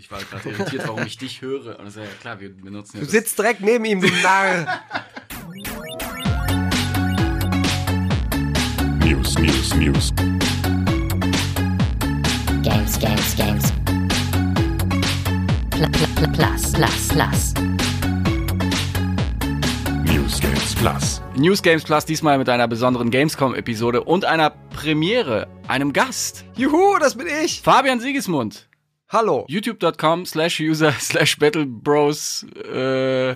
Ich war gerade irritiert, warum ich dich höre. Und das ist ja klar, wir benutzen ja Du das- sitzt direkt neben ihm, du Narr. News, News, News. Games, games, games. Pl pl pl plus, plus, plus. News Games Plus. News Games Plus diesmal mit einer besonderen Gamescom-Episode und einer Premiere, einem Gast. Juhu, das bin ich. Fabian Siegesmund. Hallo. youtube.com slash user slash battlebros äh,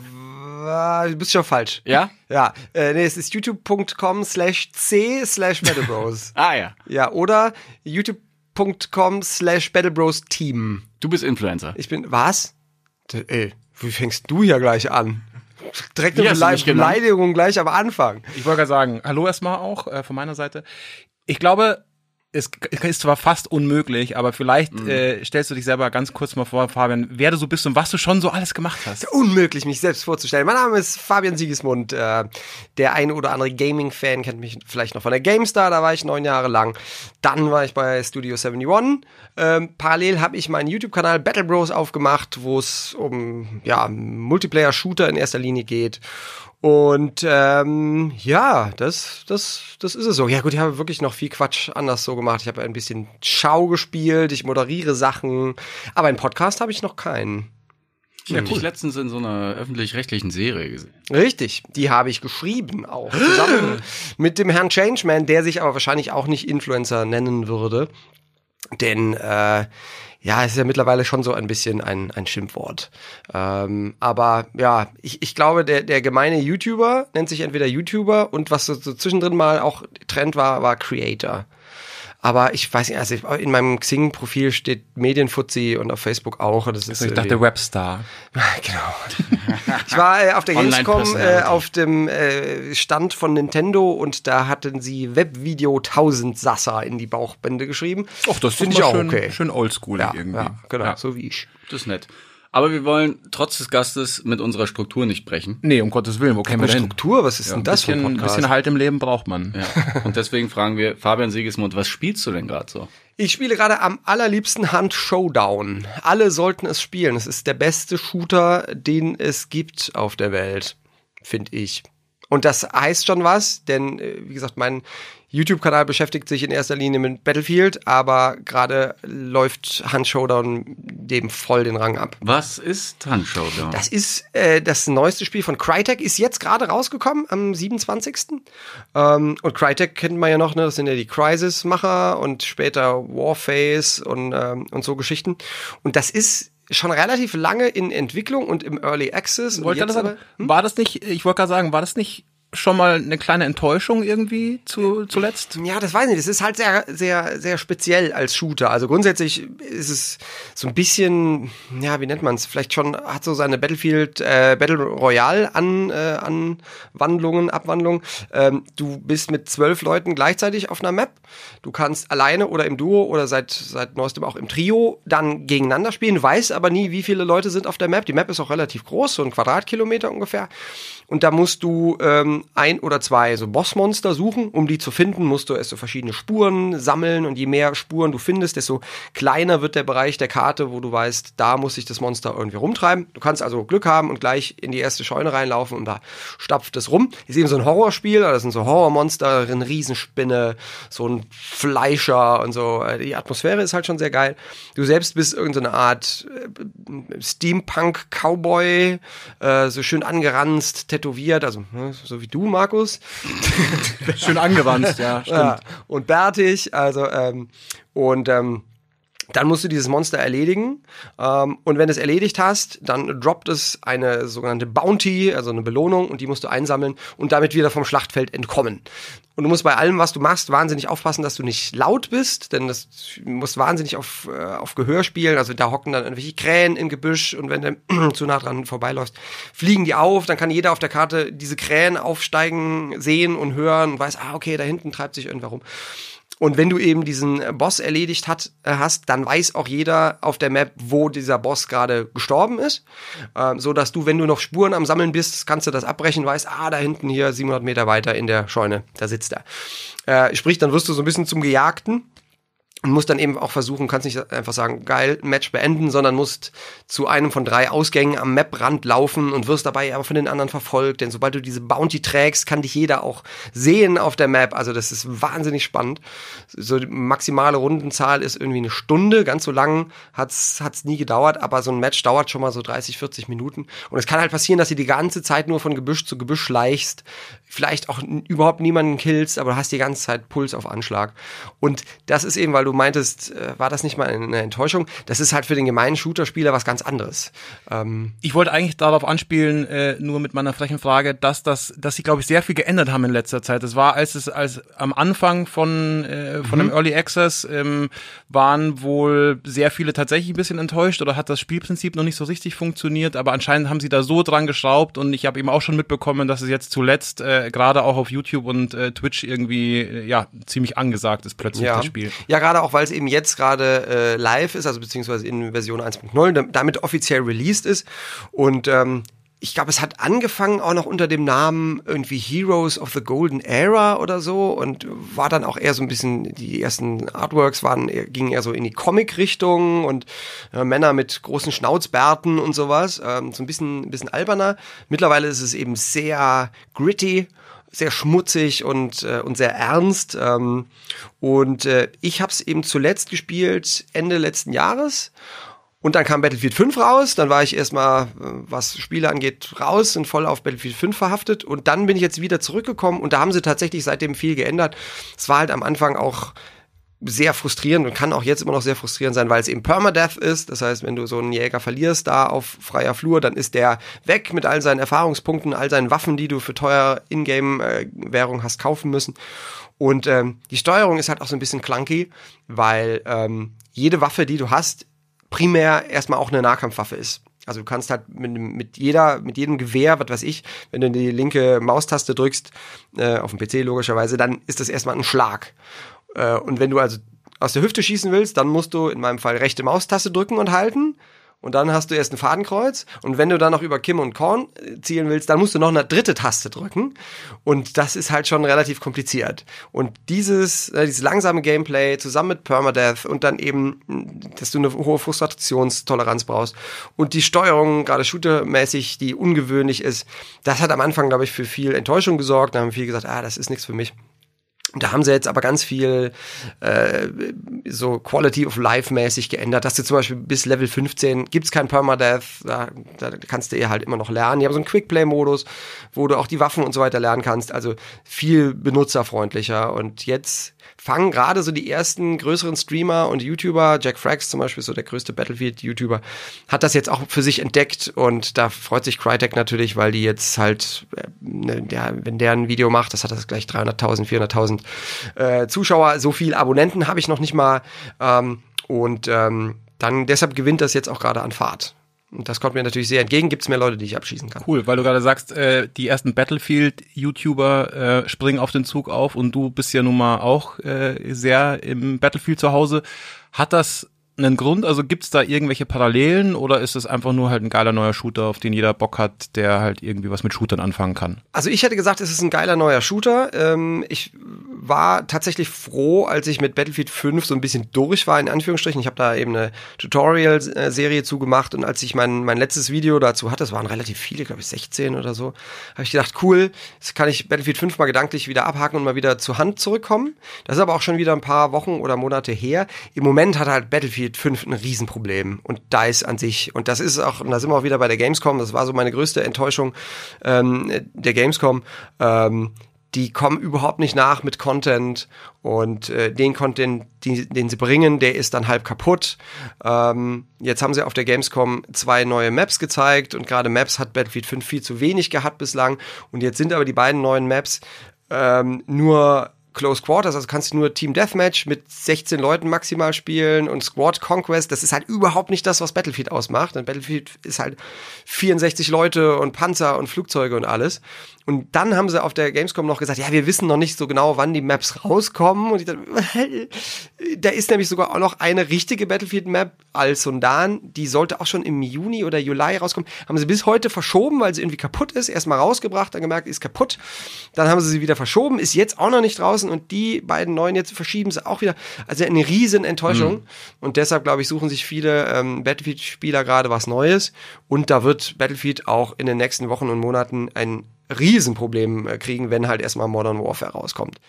Ah, Du bist schon falsch. ja Ja, äh, nee, es ist youtube.com slash c slash battlebros. ah ja ja, oder youtube.com slash battlebros team. du bist Influencer Ich bin, was? D- Ey, wie fängst du hier gleich an? Direkt eine genannt? Beleidigung gleich am Anfang. Ich wollte gerade sagen, hallo erstmal auch äh, von meiner Seite. Ich glaube, es ist zwar fast unmöglich, aber vielleicht Mhm. äh, stellst du dich selber ganz kurz mal vor, Fabian, wer du so bist und was du schon so alles gemacht hast. Unmöglich, mich selbst vorzustellen. Mein Name ist Fabian Siegesmund. Äh, der eine oder andere Gaming-Fan kennt mich vielleicht noch von der GameStar, da war ich neun Jahre lang. Dann war ich bei Studio 71. Ähm, parallel habe ich meinen YouTube-Kanal Battle Bros aufgemacht, wo es um ja, Multiplayer-Shooter in erster Linie geht. Und ähm, ja, das, das, das ist es so. Ja gut, ich habe wirklich noch viel Quatsch anders so gemacht. Ich habe ein bisschen Schau gespielt, ich moderiere Sachen, aber einen Podcast habe ich noch keinen. ich habe dich letztens in so einer öffentlich-rechtlichen Serie gesehen Richtig, die habe ich geschrieben auch. Zusammen mit dem Herrn Changeman, der sich aber wahrscheinlich auch nicht Influencer nennen würde. Denn äh, ja, es ist ja mittlerweile schon so ein bisschen ein, ein Schimpfwort. Ähm, aber ja, ich, ich glaube, der, der gemeine YouTuber nennt sich entweder YouTuber und was so, so zwischendrin mal auch Trend war, war Creator. Aber ich weiß nicht, also in meinem Xing-Profil steht Medienfuzzi und auf Facebook auch. Das ist Ich dachte Webstar. Genau. Ich war äh, auf der Gamescom äh, auf dem äh, Stand von Nintendo und da hatten sie Webvideo 1000 Sasser in die Bauchbände geschrieben. Och, das finde ich auch schön, okay. schön oldschool ja, irgendwie. ja, genau, Ja. so wie ich. das ist nett aber wir wollen trotz des Gastes mit unserer Struktur nicht brechen Nee, um Gottes Willen, wo kämen wir denn? Struktur, was ist denn Ein das für bisschen, ein ein Podcast? bisschen Halt im Leben braucht man. ja. und deswegen fragen wir Fabian Siegesmund was spielst du denn gerade so Ich spiele gerade am allerliebsten Hand Showdown. Alle sollten es spielen. Es ist der beste Shooter, den es gibt auf der Welt, finde ich. Und das heißt schon was, denn äh, wie gesagt, mein YouTube-Kanal beschäftigt sich in erster Linie mit Battlefield, aber gerade läuft Hand Showdown dem voll den Rang ab. was ist Handshowdown Das ist äh, das neueste Spiel von Crytek, ist jetzt gerade rausgekommen am 27. Ähm, und Crytek kennt man ja noch, ne? Das sind ja die Crysis-Macher und später Warface und, ähm, und so Geschichten. Und das ist schon relativ lange in Entwicklung und im Early Access. Wollte das aber, hm? war das nicht, ich wollte gerade sagen, war das nicht schon mal eine kleine Enttäuschung irgendwie zu, zuletzt? Ja, das weiß ich nicht. Das ist halt sehr, sehr, sehr speziell als Shooter. Also grundsätzlich ist es so ein bisschen, ja, wie nennt man es? Vielleicht schon hat so seine Battlefield, äh, Battle Royale an, äh, Anwandlungen, Abwandlungen. Ähm, du bist mit zwölf Leuten gleichzeitig auf einer Map. Du kannst alleine oder im Duo oder seit, seit neuestem auch im Trio dann gegeneinander spielen. Du weißt aber nie, wie viele Leute sind auf der Map. Die Map ist auch relativ groß, so ein Quadratkilometer ungefähr. Und da musst du ähm, ein oder zwei so Bossmonster suchen. Um die zu finden, musst du erst so verschiedene Spuren sammeln. Und je mehr Spuren du findest, desto kleiner wird der Bereich der Karte, wo du weißt, da muss sich das Monster irgendwie rumtreiben. Du kannst also Glück haben und gleich in die erste Scheune reinlaufen und da stapft es rum. Ist eben so ein Horrorspiel, das sind so Horrormonster, eine Riesenspinne, so ein Fleischer und so. Äh, Die Atmosphäre ist halt schon sehr geil. Du selbst bist irgendeine Art äh, Steampunk-Cowboy, äh, so schön angeranzt, tätowiert, also ne, so wie du, Markus. Schön angewandt, ja, stimmt. Ja, und bärtig, also ähm, und ähm, dann musst du dieses Monster erledigen. Ähm, und wenn du es erledigt hast, dann droppt es eine sogenannte Bounty, also eine Belohnung, und die musst du einsammeln und damit wieder vom Schlachtfeld entkommen. Und du musst bei allem, was du machst, wahnsinnig aufpassen, dass du nicht laut bist, denn das musst wahnsinnig auf, äh, auf Gehör spielen. Also da hocken dann irgendwelche Krähen im Gebüsch und wenn du zu nah dran vorbeiläufst, fliegen die auf. Dann kann jeder auf der Karte diese Krähen aufsteigen, sehen und hören und weiß, ah, okay, da hinten treibt sich irgendwer rum. Und wenn du eben diesen Boss erledigt hat, äh, hast, dann weiß auch jeder auf der Map, wo dieser Boss gerade gestorben ist. Ähm, so dass du, wenn du noch Spuren am Sammeln bist, kannst du das abbrechen, weißt, ah, da hinten hier 700 Meter weiter in der Scheune, da sitzt er. Äh, sprich, dann wirst du so ein bisschen zum Gejagten. Und musst dann eben auch versuchen, kannst nicht einfach sagen, geil, Match beenden, sondern musst zu einem von drei Ausgängen am Maprand laufen und wirst dabei aber von den anderen verfolgt. Denn sobald du diese Bounty trägst, kann dich jeder auch sehen auf der Map. Also das ist wahnsinnig spannend. So die maximale Rundenzahl ist irgendwie eine Stunde. Ganz so lang hat's hat's nie gedauert, aber so ein Match dauert schon mal so 30, 40 Minuten. Und es kann halt passieren, dass du die ganze Zeit nur von Gebüsch zu Gebüsch schleichst, vielleicht auch überhaupt niemanden killst, aber du hast die ganze Zeit Puls auf Anschlag. Und das ist eben, weil du meintest, äh, war das nicht mal eine Enttäuschung? Das ist halt für den gemeinen Shooter-Spieler was ganz anderes. Ähm, Ich wollte eigentlich darauf anspielen, äh, nur mit meiner frechen Frage, dass das, dass sie, glaube ich, sehr viel geändert haben in letzter Zeit. Das war, als es als am Anfang von äh, von dem Early Access ähm, waren wohl sehr viele tatsächlich ein bisschen enttäuscht oder hat das Spielprinzip noch nicht so richtig funktioniert. Aber anscheinend haben sie da so dran geschraubt und ich habe eben auch schon mitbekommen, dass es jetzt zuletzt äh, gerade auch auf YouTube und äh, Twitch irgendwie äh, ja ziemlich angesagt ist plötzlich ja. das Spiel. Ja, gerade auch, weil es eben jetzt gerade äh, live ist, also beziehungsweise in Version 1.0, dam- damit offiziell released ist. Und ähm, ich glaube, es hat angefangen auch noch unter dem Namen irgendwie Heroes of the Golden Era oder so und war dann auch eher so ein bisschen, die ersten Artworks waren, gingen eher so in die Comic-Richtung und äh, Männer mit großen Schnauzbärten und sowas. Ähm, so ein bisschen, ein bisschen alberner. Mittlerweile ist es eben sehr gritty sehr schmutzig und, äh, und sehr ernst. Ähm, und äh, ich habe es eben zuletzt gespielt Ende letzten Jahres. Und dann kam Battlefield 5 raus, dann war ich erstmal, äh, was Spiele angeht, raus und voll auf Battlefield 5 verhaftet. Und dann bin ich jetzt wieder zurückgekommen und da haben sie tatsächlich seitdem viel geändert. Es war halt am Anfang auch sehr frustrierend und kann auch jetzt immer noch sehr frustrierend sein, weil es eben Permadeath ist. Das heißt, wenn du so einen Jäger verlierst da auf freier Flur, dann ist der weg mit all seinen Erfahrungspunkten, all seinen Waffen, die du für teuer Ingame-Währung hast kaufen müssen. Und ähm, die Steuerung ist halt auch so ein bisschen clunky, weil ähm, jede Waffe, die du hast, primär erstmal auch eine Nahkampfwaffe ist. Also du kannst halt mit, mit jeder, mit jedem Gewehr, was weiß ich, wenn du die linke Maustaste drückst, äh, auf dem PC logischerweise, dann ist das erstmal ein Schlag. Äh, und wenn du also aus der Hüfte schießen willst, dann musst du in meinem Fall rechte Maustaste drücken und halten. Und dann hast du erst ein Fadenkreuz. Und wenn du dann noch über Kim und Korn äh, zielen willst, dann musst du noch eine dritte Taste drücken. Und das ist halt schon relativ kompliziert. Und dieses, äh, dieses langsame Gameplay zusammen mit Permadeath und dann eben, mh, dass du eine hohe Frustrationstoleranz brauchst und die Steuerung, gerade shootermäßig, die ungewöhnlich ist, das hat am Anfang, glaube ich, für viel Enttäuschung gesorgt. Da haben viele gesagt, ah, das ist nichts für mich. Da haben sie jetzt aber ganz viel äh, so Quality of Life mäßig geändert, dass du zum Beispiel bis Level 15 gibt's kein Permadeath, da, da kannst du eher halt immer noch lernen. Die haben so einen Quickplay-Modus, wo du auch die Waffen und so weiter lernen kannst, also viel benutzerfreundlicher. Und jetzt fangen gerade so die ersten größeren Streamer und YouTuber, Jack Frags zum Beispiel, so der größte Battlefield-YouTuber, hat das jetzt auch für sich entdeckt und da freut sich Crytek natürlich, weil die jetzt halt, äh, ne, der, wenn der ein Video macht, das hat das gleich 300.000, 400.000 äh, Zuschauer, so viel Abonnenten habe ich noch nicht mal ähm, und ähm, dann deshalb gewinnt das jetzt auch gerade an Fahrt. Und das kommt mir natürlich sehr entgegen. Gibt es mehr Leute, die ich abschießen kann. Cool, weil du gerade sagst, äh, die ersten Battlefield-YouTuber äh, springen auf den Zug auf und du bist ja nun mal auch äh, sehr im Battlefield zu Hause. Hat das einen Grund? Also gibt's da irgendwelche Parallelen oder ist es einfach nur halt ein geiler neuer Shooter, auf den jeder Bock hat, der halt irgendwie was mit Shootern anfangen kann? Also ich hätte gesagt, es ist ein geiler neuer Shooter. Ähm, ich war tatsächlich froh, als ich mit Battlefield 5 so ein bisschen durch war, in Anführungsstrichen. Ich habe da eben eine Tutorial-Serie zugemacht und als ich mein, mein letztes Video dazu hatte, es waren relativ viele, glaube ich 16 oder so, habe ich gedacht, cool, jetzt kann ich Battlefield 5 mal gedanklich wieder abhaken und mal wieder zur Hand zurückkommen. Das ist aber auch schon wieder ein paar Wochen oder Monate her. Im Moment hat halt Battlefield 5 ein Riesenproblem und DICE an sich. Und das ist auch, und da sind wir auch wieder bei der Gamescom, das war so meine größte Enttäuschung ähm, der Gamescom. Ähm, die kommen überhaupt nicht nach mit Content und äh, den Content, die, den sie bringen, der ist dann halb kaputt. Ähm, jetzt haben sie auf der Gamescom zwei neue Maps gezeigt und gerade Maps hat Battlefield 5 viel zu wenig gehabt bislang und jetzt sind aber die beiden neuen Maps ähm, nur Close Quarters, also kannst du nur Team Deathmatch mit 16 Leuten maximal spielen und Squad Conquest, das ist halt überhaupt nicht das, was Battlefield ausmacht. Und Battlefield ist halt 64 Leute und Panzer und Flugzeuge und alles. Und dann haben sie auf der Gamescom noch gesagt, ja, wir wissen noch nicht so genau, wann die Maps rauskommen. Und ich dachte, da ist nämlich sogar auch noch eine richtige Battlefield-Map, Al-Sundan, die sollte auch schon im Juni oder Juli rauskommen. Haben sie bis heute verschoben, weil sie irgendwie kaputt ist. Erstmal rausgebracht, dann gemerkt, ist kaputt. Dann haben sie sie wieder verschoben, ist jetzt auch noch nicht draußen. und die beiden neuen jetzt verschieben sie auch wieder. Also eine riesen Enttäuschung. Und deshalb, glaube ich, suchen sich viele ähm, Battlefield-Spieler gerade was Neues. Und da wird Battlefield auch in den nächsten Wochen und Monaten ein Riesenproblem äh, kriegen, wenn halt erstmal Modern Warfare rauskommt.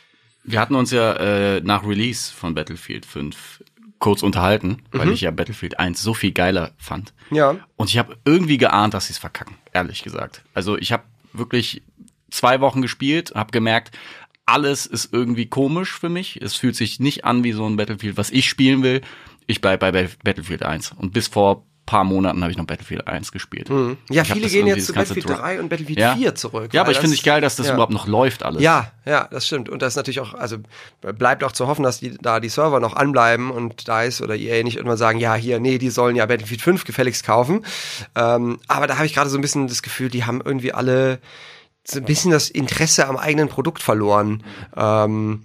Wir hatten uns ja äh, nach Release von Battlefield 5 kurz unterhalten, weil ich ja Battlefield 1 so viel geiler fand. Ja. Und ich habe irgendwie geahnt, dass sie es verkacken, ehrlich gesagt. Also ich habe wirklich zwei Wochen gespielt, habe gemerkt, alles ist irgendwie komisch für mich. Es fühlt sich nicht an wie so ein Battlefield, was ich spielen will. Ich bleib bei Battlefield 1. Und bis vor paar Monaten habe ich noch Battlefield 1 gespielt. Ja, Ich viele gehen jetzt zu Battlefield Dra- 3 und Battlefield Ja. 4 zurück. Ja, aber ich finde es geil, dass das ja. überhaupt noch läuft alles. Ja, ja, das stimmt. Und das ist natürlich auch, also bleibt auch zu hoffen, dass die, da die Server noch anbleiben und DICE oder EA nicht irgendwann sagen, ja, hier, nee, die sollen ja Battlefield 5 gefälligst kaufen. Ähm, aber da habe ich gerade so ein bisschen das Gefühl, die haben irgendwie alle so ein bisschen das Interesse am eigenen Produkt verloren. Ähm,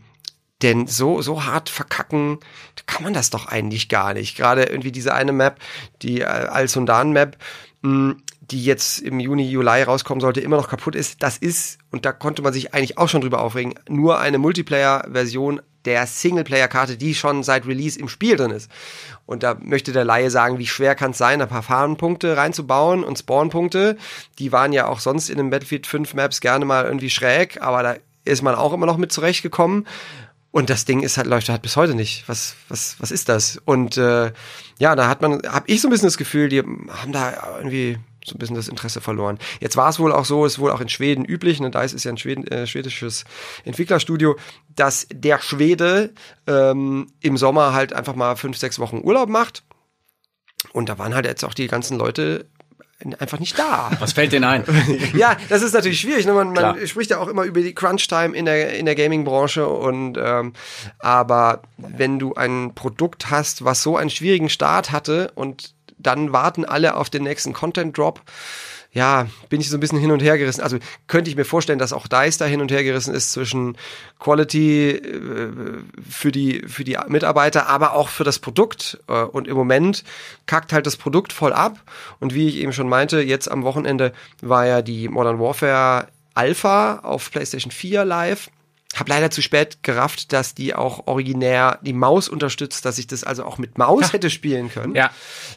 denn so, so hart verkacken kann man das doch eigentlich gar nicht. Gerade irgendwie diese eine Map, die äh, Al-Sundan-Map, mh, die jetzt im Juni, Juli rauskommen sollte, immer noch kaputt ist. Das ist, und da konnte man sich eigentlich auch schon drüber aufregen, nur eine Multiplayer-Version der Singleplayer-Karte, die schon seit Release im Spiel drin ist. Und da möchte der Laie sagen, wie schwer kann es sein, ein paar Farbenpunkte reinzubauen und Spawnpunkte. Die waren ja auch sonst in den Battlefield 5 Maps gerne mal irgendwie schräg, aber da ist man auch immer noch mit zurechtgekommen. Und das Ding ist halt, läuft halt bis heute nicht. Was, was, was ist das? Und äh, ja, da hat man, habe ich so ein bisschen das Gefühl, die haben da irgendwie so ein bisschen das Interesse verloren. Jetzt war es wohl auch so, ist wohl auch in Schweden üblich, ne, DICE ist ja ein Schweden, äh, schwedisches Entwicklerstudio, dass der Schwede ähm, im Sommer halt einfach mal fünf, sechs Wochen Urlaub macht. Und da waren halt jetzt auch die ganzen Leute einfach nicht da. Was fällt denen ein? ja, das ist natürlich schwierig. Ne? Man, man spricht ja auch immer über die Crunch-Time in der, in der Gaming-Branche. Und ähm, aber wenn du ein Produkt hast, was so einen schwierigen Start hatte und dann warten alle auf den nächsten Content-Drop, ja, bin ich so ein bisschen hin und her gerissen. Also könnte ich mir vorstellen, dass auch DICE da hin und her gerissen ist zwischen Quality äh, für die für die Mitarbeiter, aber auch für das Produkt. Äh, Und im Moment kackt halt das Produkt voll ab. Und wie ich eben schon meinte, jetzt am Wochenende war ja die Modern Warfare Alpha auf PlayStation 4 live. Hab leider zu spät gerafft, dass die auch originär die Maus unterstützt, dass ich das also auch mit Maus hätte spielen können. Ja.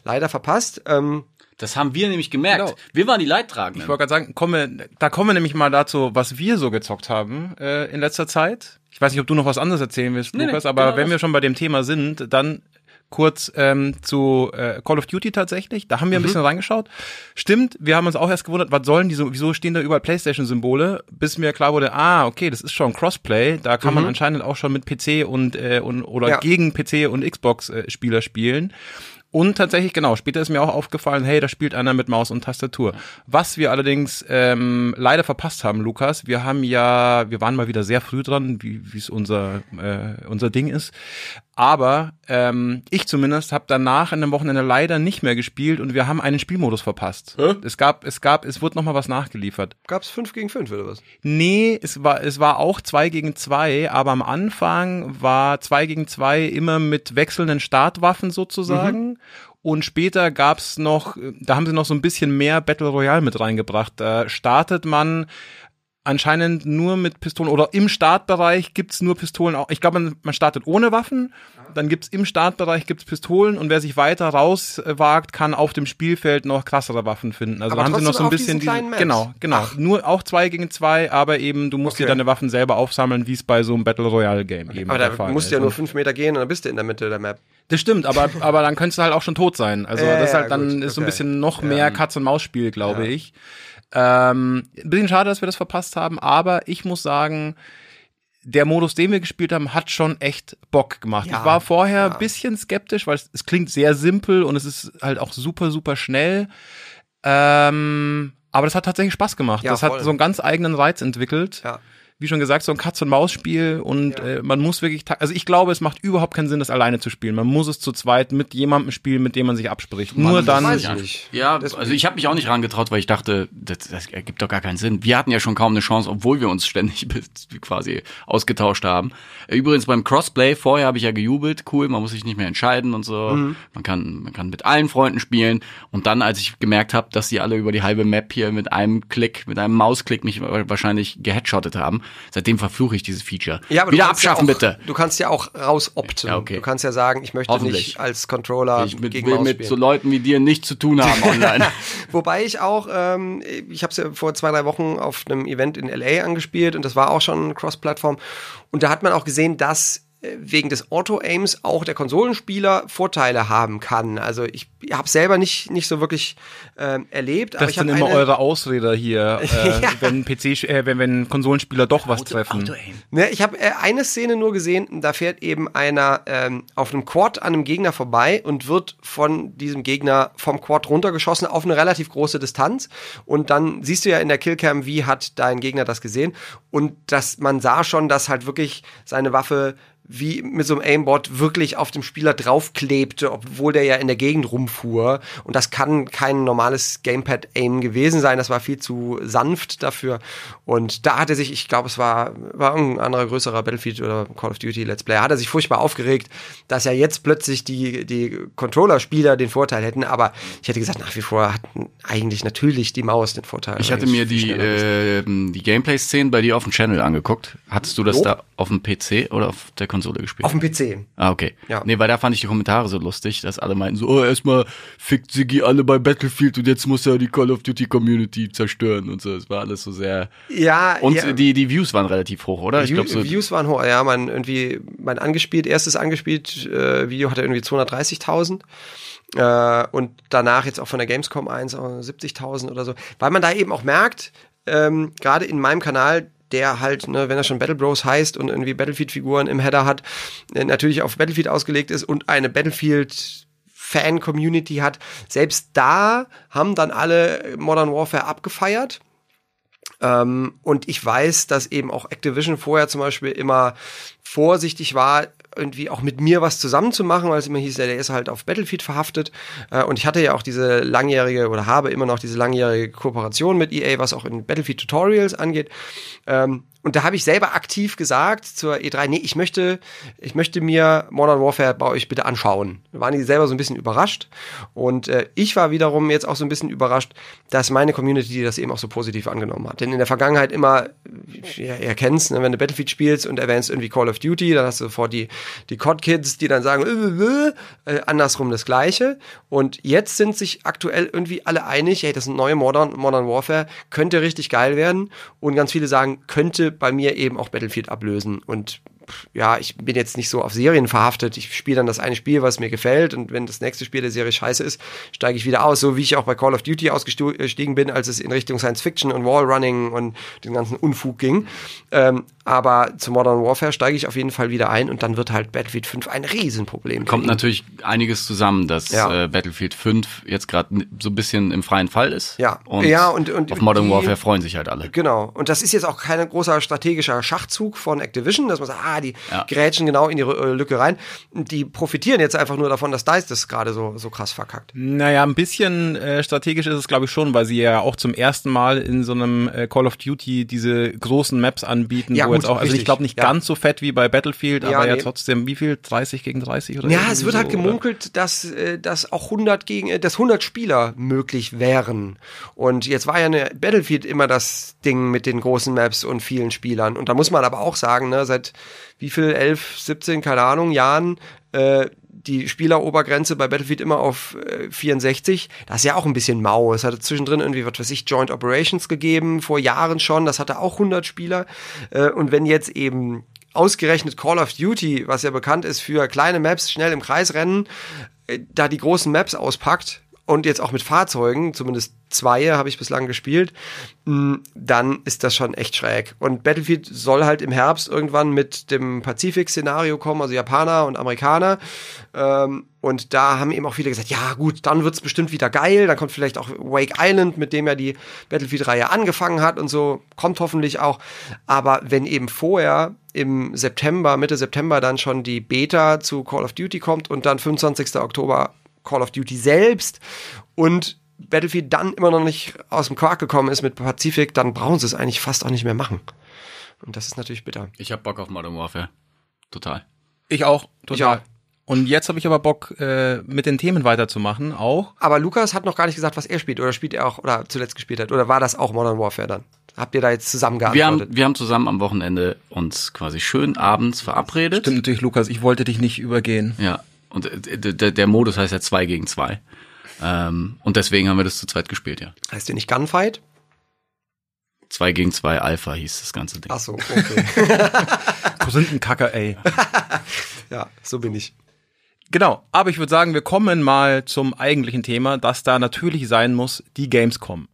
Leider verpasst. Ähm, Das haben wir nämlich gemerkt. Genau. Wir waren die Leidtragenden. Ich wollte gerade sagen, komme, da kommen wir nämlich mal dazu, was wir so gezockt haben äh, in letzter Zeit. Ich weiß nicht, ob du noch was anderes erzählen willst, Nee, nee, Lukas, aber genau wenn das. wir schon bei dem Thema sind, dann kurz ähm, zu äh, Call of Duty tatsächlich. Da haben wir ein bisschen reingeschaut. Stimmt, wir haben uns auch erst gewundert, was sollen die so, wieso stehen da überall Playstation-Symbole, bis mir klar wurde, ah, okay, das ist schon Crossplay. Da kann man anscheinend auch schon mit PC und, äh, und oder Ja. gegen PC und Xbox-Spieler spielen. Und tatsächlich, genau, später ist mir auch aufgefallen, hey, da spielt einer mit Maus und Tastatur. Was wir allerdings ähm, leider verpasst haben, Lukas, wir haben ja, wir waren mal wieder sehr früh dran, wie es unser, äh, unser Ding ist. Aber ähm, ich zumindest habe danach in dem Wochenende leider nicht mehr gespielt und wir haben einen Spielmodus verpasst. Es gab, es gab, es wurde noch mal was nachgeliefert. gab's fünf gegen fünf oder was? Nee, es war, es war auch zwei gegen zwei, aber am Anfang war zwei gegen zwei immer mit wechselnden Startwaffen sozusagen. Und später gab's noch, da haben sie noch so ein bisschen mehr Battle Royale mit reingebracht. Da startet man anscheinend nur mit Pistolen oder im Startbereich gibt's nur Pistolen. Ich glaube, man, man startet ohne Waffen, dann gibt's im Startbereich gibt's Pistolen und wer sich weiter rauswagt, kann auf dem Spielfeld noch krassere Waffen finden. Also da haben sie noch so ein bisschen die, kleinen Maps? genau, genau, nur auch zwei gegen zwei, aber eben du musst dir Okay. deine Waffen selber aufsammeln, wie es bei so einem Battle Royale Game eben Aber der da Fall musst ist. du ja nur Und- fünf Meter gehen und dann bist du in der Mitte der Map. das stimmt, aber, aber dann könntest du halt auch schon tot sein. Also Ja, das ist ja, halt dann gut, ist so ein okay. bisschen noch mehr Katz-und-Maus-Spiel, glaube ich. Ähm, ein bisschen schade, dass wir das verpasst haben, aber ich muss sagen, der Modus, den wir gespielt haben, hat schon echt Bock gemacht. Ja, ich war vorher ein bisschen skeptisch, weil es, es klingt sehr simpel und es ist halt auch super, super schnell. Ähm, aber das hat tatsächlich Spaß gemacht. Ja, das voll. hat so einen ganz eigenen Reiz entwickelt Ja. Wie schon gesagt, so ein Katz-und-Maus-Spiel und äh, man muss wirklich, also ich glaube, es macht überhaupt keinen Sinn, das alleine zu spielen. Man muss es zu zweit mit jemandem spielen, mit dem man sich abspricht. Nur das dann, weiß ich Ja, nicht. ja Das- also ich habe mich auch nicht rangetraut, weil ich dachte, das, das ergibt doch gar keinen Sinn. Wir hatten ja schon kaum eine Chance, obwohl wir uns ständig quasi ausgetauscht haben. Übrigens beim Crossplay, vorher habe ich ja gejubelt, cool, man muss sich nicht mehr entscheiden und so. Mhm. Man kann man kann mit allen Freunden spielen und dann als ich gemerkt habe, dass die alle über die halbe Map hier mit einem Klick, mit einem Mausklick mich wahrscheinlich geheadshottet haben, seitdem verfluche ich dieses Feature. Ja, aber Wieder kannst ja abschaffen auch, bitte. Du kannst ja auch rausopten. Ja, okay. Du kannst ja sagen, ich möchte nicht als Controller Ich mit, gegen will mit so Leuten wie dir nichts zu tun haben online. Wobei ich auch, ähm, ich habe es ja vor zwei, drei Wochen auf einem Event in LA angespielt und das war auch schon Cross-Plattform. Und da hat man auch gesehen, dass wegen des Auto-Aims auch der Konsolenspieler Vorteile haben kann. Also ich habe selber nicht, nicht so wirklich ähm, erlebt. aber Das sind immer eine, eure Ausreder hier, äh, Ja. wenn PC, äh, wenn, wenn Konsolenspieler doch was treffen. Ne, ich habe äh, eine Szene nur gesehen, da fährt eben einer ähm, auf einem Quad an einem Gegner vorbei und wird von diesem Gegner vom Quad runtergeschossen auf eine relativ große Distanz. Und dann siehst du ja in der Killcam, wie hat dein Gegner das gesehen. Und dass man sah schon, dass halt wirklich seine Waffe wie mit so einem Aimbot wirklich auf dem Spieler draufklebte, obwohl der ja in der Gegend rumfuhr. Und das kann kein normales Gamepad-Aim gewesen sein. Das war viel zu sanft dafür. Und da hat er sich, ich glaube, es war, war irgendein anderer größerer Battlefield oder Call of Duty Let's Play, hat er sich furchtbar aufgeregt, dass ja jetzt plötzlich die, die Controller-Spieler den Vorteil hätten. Aber ich hätte gesagt, nach wie vor hat eigentlich natürlich die Maus den Vorteil. Ich hatte mir die, äh, die Gameplay-Szenen bei dir auf dem Channel angeguckt. Hattest du das Jo. da auf dem PC oder auf der Konsole gespielt? auf dem PC. Ah, okay. Ja. Nee, weil da fand ich die Kommentare so lustig, dass alle meinten so, oh, erstmal fickt Siggi alle bei Battlefield und jetzt muss er die Call of Duty Community zerstören und so. Es war alles so sehr. Ja, Und ja. die, die Views waren relativ hoch, oder? Ich glaube so. Views waren hoch. Ja, mein irgendwie mein angespielt, erstes angespielt äh, Video hatte irgendwie 230.000 äh, und danach jetzt auch von der Gamescom eins auch 70.000 oder so, weil man da eben auch merkt, ähm, gerade in meinem Kanal der halt, ne, wenn er schon Battle Bros heißt und irgendwie Battlefield-Figuren im Header hat, äh, natürlich auf Battlefield ausgelegt ist und eine Battlefield Fan-Community hat. Selbst da haben dann alle Modern Warfare abgefeiert. Ähm, und ich weiß, dass eben auch Activision vorher zum Beispiel immer vorsichtig war, irgendwie auch mit mir was zusammen zu machen, weil es immer hieß, der ist halt auf Battlefield verhaftet. Äh, und ich hatte ja auch diese langjährige oder habe immer noch diese langjährige Kooperation mit EA, was auch in Battlefield Tutorials angeht. Und da habe ich selber aktiv gesagt zur E3, nee, ich möchte, ich möchte mir Modern Warfare bei euch bitte anschauen. Da waren die selber so ein bisschen überrascht. Und äh, ich war wiederum jetzt auch so ein bisschen überrascht, dass meine Community das eben auch so positiv angenommen hat. Denn in der Vergangenheit immer, ja, ihr kennt's, ne, wenn du Battlefield spielst und erwähnst irgendwie Call of Duty, dann hast du sofort die, die COD-Kids, die dann sagen, äh, äh, äh, andersrum das Gleiche. Und jetzt sind sich aktuell irgendwie alle einig, hey, das neue Modern, Modern Warfare, könnte richtig geil werden. Und ganz viele sagen, könnte bei mir eben auch Battlefield ablösen. Und ja, ich bin jetzt nicht so auf Serien verhaftet. Ich spiele dann das eine Spiel, was mir gefällt. Und wenn das nächste Spiel der Serie scheiße ist, steige ich wieder aus. So wie ich auch bei Call of Duty ausgestiegen bin, als es in Richtung Science Fiction und Wallrunning und den ganzen Unfug ging. Ähm, aber zu Modern Warfare steige ich auf jeden Fall wieder ein und dann wird halt Battlefield 5 ein Riesenproblem. Kommt natürlich einiges zusammen, dass Ja. äh, Battlefield 5 jetzt gerade so ein bisschen im freien Fall ist. Ja. Und, Ja, und- und auf Modern die- Warfare freuen sich halt alle. Genau. Und das ist jetzt auch kein großer strategischer Schachzug von Activision, dass man sagt, ah, die Ja. grätschen genau in die äh, Lücke rein. Die profitieren jetzt einfach nur davon, dass DICE das gerade so, so krass verkackt. Naja, ein bisschen äh, strategisch ist es, glaube ich, schon, weil sie ja auch zum ersten Mal in so einem äh, Call of Duty diese großen Maps anbieten, Ja, wo gut, jetzt auch, also ich richtig, glaube nicht ja. ganz so fett wie bei Battlefield, aber ja nee. trotzdem, wie viel? 30 gegen 30 oder Ja, es wird so, halt oder? gemunkelt, dass, äh, dass auch 100 gegen, äh, dass 100 Spieler möglich wären. Und jetzt war ja eine Battlefield immer das Ding mit den großen Maps und vielen Spielern. Und da muss man aber auch sagen, ne, seit wie viel, 11, 17, keine Ahnung, Jahren, äh, die Spielerobergrenze bei Battlefield immer auf äh, 64. Das ist ja auch ein bisschen mau. Es hatte zwischendrin irgendwie, was weiß ich, Joint Operations gegeben, vor Jahren schon. Das hatte auch 100 Spieler. Äh, und wenn jetzt eben ausgerechnet Call of Duty, was ja bekannt ist für kleine Maps, schnell im Kreis rennen, äh, da die großen Maps auspackt und jetzt auch mit Fahrzeugen, zumindest zwei habe ich bislang gespielt, mh, dann ist das schon echt schräg. Und Battlefield soll halt im Herbst irgendwann mit dem Pazifik-Szenario kommen, also Japaner und Amerikaner. Ähm, und da haben eben auch viele gesagt, ja gut, dann wird's bestimmt wieder geil. Dann kommt vielleicht auch Wake Island, mit dem ja die Battlefield-Reihe angefangen hat und so, kommt hoffentlich auch. Aber wenn eben vorher im September, Mitte September dann schon die Beta zu Call of Duty kommt und dann 25. Oktober Call of Duty selbst und Battlefield dann immer noch nicht aus dem Quark gekommen ist mit Pazifik, dann brauchen sie es eigentlich fast auch nicht mehr machen. Und das ist natürlich bitter. Ich hab Bock auf Modern Warfare. Total. Ich auch, total. auch. Und jetzt habe ich aber Bock, äh, mit den Themen weiterzumachen, auch. Aber Lukas hat noch gar nicht gesagt, was er spielt oder spielt er auch oder zuletzt gespielt hat oder war das auch Modern Warfare dann? habt ihr da jetzt zusammen Wir haben, wir haben zusammen am Wochenende uns quasi schön abends verabredet. Stimmt natürlich, Lukas, ich wollte dich nicht übergehen. Ja. Und äh, d- d- der Modus heißt ja 2 gegen 2. Ähm, und deswegen haben wir das zu zweit gespielt, ja. heißt ihr nicht Gunfight? 2 gegen 2 Alpha hieß das ganze Ding. Ach so, okay. Korinthenkacker, ey. ja, so bin ich. Genau, aber ich würde sagen, wir kommen mal zum eigentlichen Thema, das da natürlich sein muss, die Gamescom,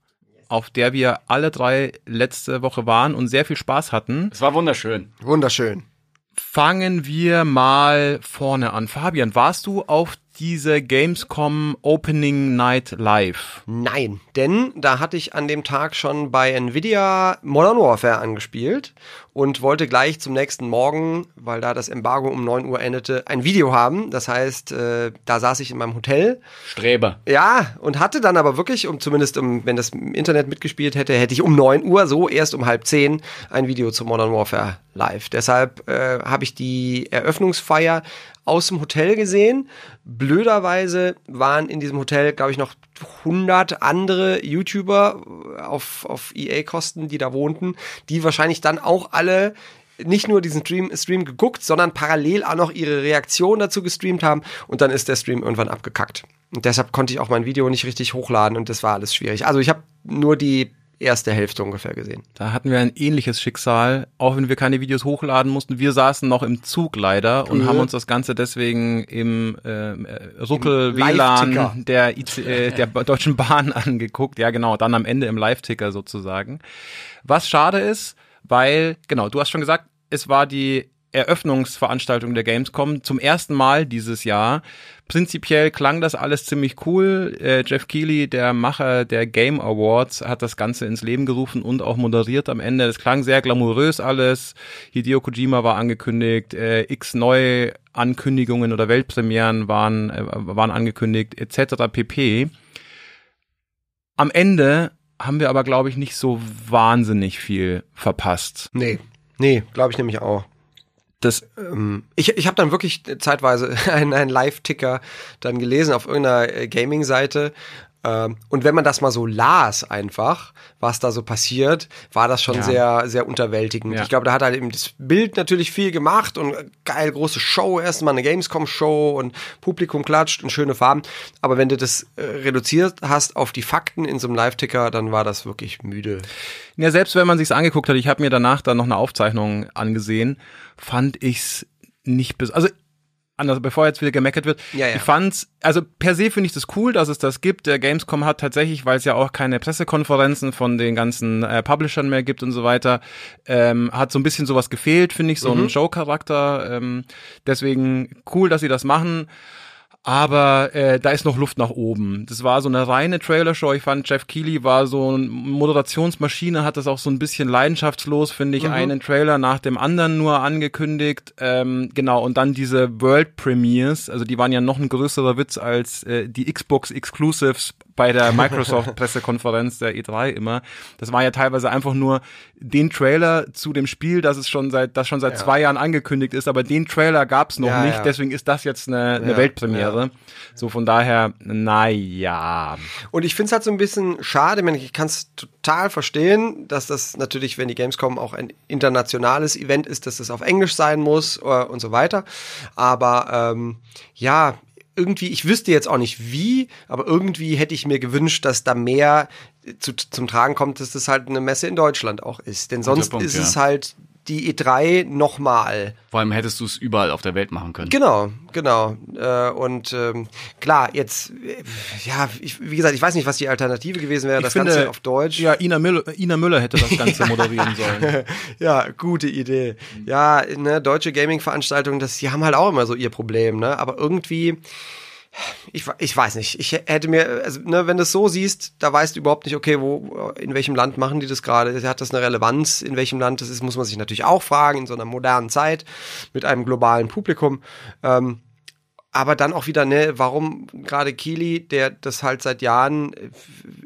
auf der wir alle drei letzte Woche waren und sehr viel Spaß hatten. Es war wunderschön. Wunderschön. Fangen wir mal vorne an. Fabian, warst du auf diese Gamescom Opening Night Live? Nein, denn da hatte ich an dem Tag schon bei Nvidia Modern Warfare angespielt und wollte gleich zum nächsten Morgen, weil da das Embargo um 9 Uhr endete, ein Video haben. Das heißt, äh, da saß ich in meinem Hotel Streber. Ja, und hatte dann aber wirklich, um zumindest um, wenn das im Internet mitgespielt hätte, hätte ich um 9 Uhr, so erst um halb zehn, ein Video zu Modern Warfare live. Deshalb äh, habe ich die Eröffnungsfeier aus dem Hotel gesehen. Blöderweise waren in diesem Hotel, glaube ich, noch 100 andere YouTuber auf, auf EA-Kosten, die da wohnten, die wahrscheinlich dann auch alle nicht nur diesen Stream, Stream geguckt, sondern parallel auch noch ihre Reaktion dazu gestreamt haben und dann ist der Stream irgendwann abgekackt. Und deshalb konnte ich auch mein Video nicht richtig hochladen und das war alles schwierig. Also ich habe nur die erste Hälfte ungefähr gesehen. Da hatten wir ein ähnliches Schicksal, auch wenn wir keine Videos hochladen mussten. Wir saßen noch im Zug leider und Mhm. haben uns das Ganze deswegen im äh, Ruckel-WLAN der, IC, äh, der Deutschen Bahn angeguckt. Ja, genau, dann am Ende im Live-Ticker sozusagen. Was schade ist, weil, genau, du hast schon gesagt, es war die Eröffnungsveranstaltung der Gamescom zum ersten Mal dieses Jahr. Prinzipiell klang das alles ziemlich cool. Äh, Jeff Keighley, der Macher der Game Awards, hat das Ganze ins Leben gerufen und auch moderiert am Ende. Es klang sehr glamourös alles. Hideo Kojima war angekündigt, äh, x neue Ankündigungen oder Weltpremieren waren, äh, waren angekündigt, etc. pp. Am Ende haben wir aber, glaube ich, nicht so wahnsinnig viel verpasst. Nee. Nee, glaube ich nämlich auch. Das Ähm, ich ich habe dann wirklich zeitweise einen, einen Live-Ticker dann gelesen auf irgendeiner äh, Gaming-Seite. Ähm, und wenn man das mal so las einfach, was da so passiert, war das schon Ja. sehr, sehr unterwältigend. Ja. Ich glaube, da hat halt eben das Bild natürlich viel gemacht und äh, geil, große Show, erstmal eine Gamescom-Show und Publikum klatscht und schöne Farben. Aber wenn du das äh, reduziert hast auf die Fakten in so einem Live-Ticker, dann war das wirklich müde. Ja, selbst wenn man sich's angeguckt hat, ich habe mir danach dann noch eine Aufzeichnung angesehen, fand ich's nicht bis also anders, bevor jetzt wieder gemeckert wird. Ja, ja. Ich fand's, also per se finde ich das cool, dass es das gibt. Der Gamescom hat tatsächlich, weil es ja auch keine Pressekonferenzen von den ganzen äh, Publishern mehr gibt und so weiter, ähm, hat so ein bisschen sowas gefehlt, finde ich, so Mhm. ein Show-Charakter. Ähm, deswegen cool, dass sie das machen. Aber äh, da ist noch Luft nach oben. Das war so eine reine Trailer-Show. Ich fand, Jeff Keighley war so eine Moderationsmaschine, hat das auch so ein bisschen leidenschaftslos, finde ich, einen Trailer nach dem anderen nur angekündigt. Ähm, genau, und dann diese World Premiers, also die waren ja noch ein größerer Witz als äh, die Xbox Exclusives bei der Microsoft-Pressekonferenz der E3 immer. Das war ja teilweise einfach nur den Trailer zu dem Spiel, das es schon seit, das schon seit zwei Jahren angekündigt ist, aber den Trailer gab's noch Ja, nicht, ja. deswegen ist das jetzt eine, eine Ja, Weltpremiere. So von daher, naja. Und ich finde es halt so ein bisschen schade, ich kann es total verstehen, dass das natürlich, wenn die Gamescom auch ein internationales Event ist, dass das auf Englisch sein muss äh, und so weiter. Aber ähm, ja, irgendwie, ich wüsste jetzt auch nicht wie, aber irgendwie hätte ich mir gewünscht, dass da mehr zu, zum Tragen kommt, dass das halt eine Messe in Deutschland auch ist. Denn sonst Punkt, ist ja. es halt die E3 nochmal. Vor allem hättest du es überall auf der Welt machen können. Genau, genau. Äh, und ähm, klar, jetzt, äh, ja, ich, wie gesagt, ich weiß nicht, was die Alternative gewesen wäre, das Ganze auf Deutsch. Ja, Ina Müller, Ina Müller hätte das Ganze moderieren sollen. Ja, gute Idee. Ja, ne, deutsche Gaming-Veranstaltungen, das, die haben halt auch immer so ihr Problem, ne? Aber irgendwie, ich, ich weiß nicht. Ich hätte mir, also, ne, wenn du es so siehst, da weißt du überhaupt nicht, okay, wo, in welchem Land machen die das gerade? Hat das eine Relevanz? In welchem Land das ist, muss man sich natürlich auch fragen, in so einer modernen Zeit mit einem globalen Publikum. Ähm, aber dann auch wieder, ne, warum gerade Kili, der das halt seit Jahren äh,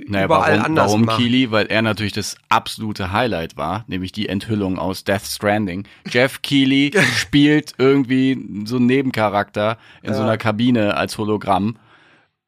Naja, überall warum, anders warum macht. Keely? Weil er natürlich das absolute Highlight war, nämlich die Enthüllung aus Death Stranding. Jeff Keely spielt irgendwie so einen Nebencharakter in so einer Kabine als Hologramm.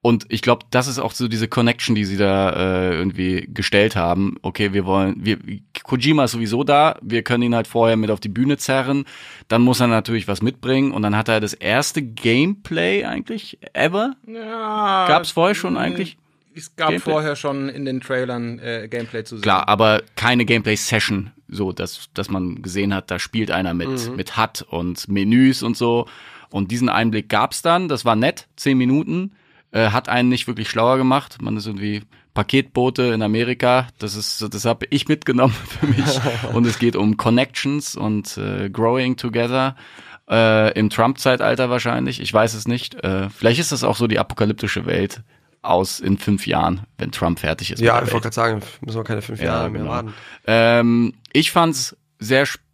Und ich glaube, das ist auch so diese Connection, die sie da äh, irgendwie gestellt haben. Okay, wir wollen, wir Kojima ist sowieso da, wir können ihn halt vorher mit auf die Bühne zerren, dann muss er natürlich was mitbringen und dann hat er das erste Gameplay eigentlich ever. Ja, Gab's vorher schon eigentlich? Es gab Gameplay? vorher schon in den Trailern äh, Gameplay zu sehen. Klar, aber keine Gameplay-Session, so dass, dass man gesehen hat, da spielt einer mit, mit HUD und Menüs und so. Und diesen Einblick gab's dann, das war nett, zehn Minuten, äh, hat einen nicht wirklich schlauer gemacht. Man ist irgendwie Paketboote in Amerika, das ist, das habe ich mitgenommen für mich. und es geht um Connections und äh, Growing Together. Äh, Im Trump-Zeitalter wahrscheinlich, ich weiß es nicht. Äh, vielleicht ist das auch so die apokalyptische Welt aus in fünf Jahren, wenn Trump fertig ist. Ja, ich wollte gerade sagen, müssen wir keine fünf Jahre mehr genau. warten. Ähm, ich fand's sehr spannend,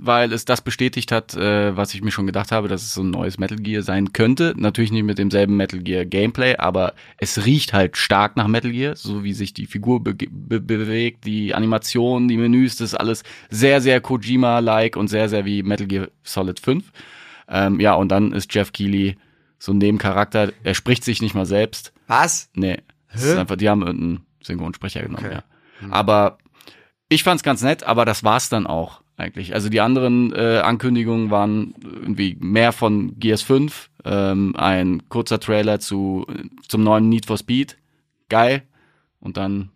weil es das bestätigt hat, äh, was ich mir schon gedacht habe, dass es so ein neues Metal Gear sein könnte. Natürlich nicht mit demselben Metal Gear Gameplay, aber es riecht halt stark nach Metal Gear, so wie sich die Figur be be bewegt, die Animationen, die Menüs, das ist alles sehr, sehr Kojima-like und sehr, sehr wie Metal Gear Solid 5. Ähm, ja, und dann ist Jeff Keighley so ein Nebencharakter, er spricht sich nicht mal selbst. Was? Nee. Ist einfach, die haben irgendeinen Synchronsprecher genommen, Okay. ja. Aber ich fand's ganz nett, aber das war's dann auch eigentlich. Also die anderen äh, Ankündigungen waren irgendwie mehr von Gears 5, ähm, ein kurzer Trailer zu zum neuen Need for Speed, geil. Und dann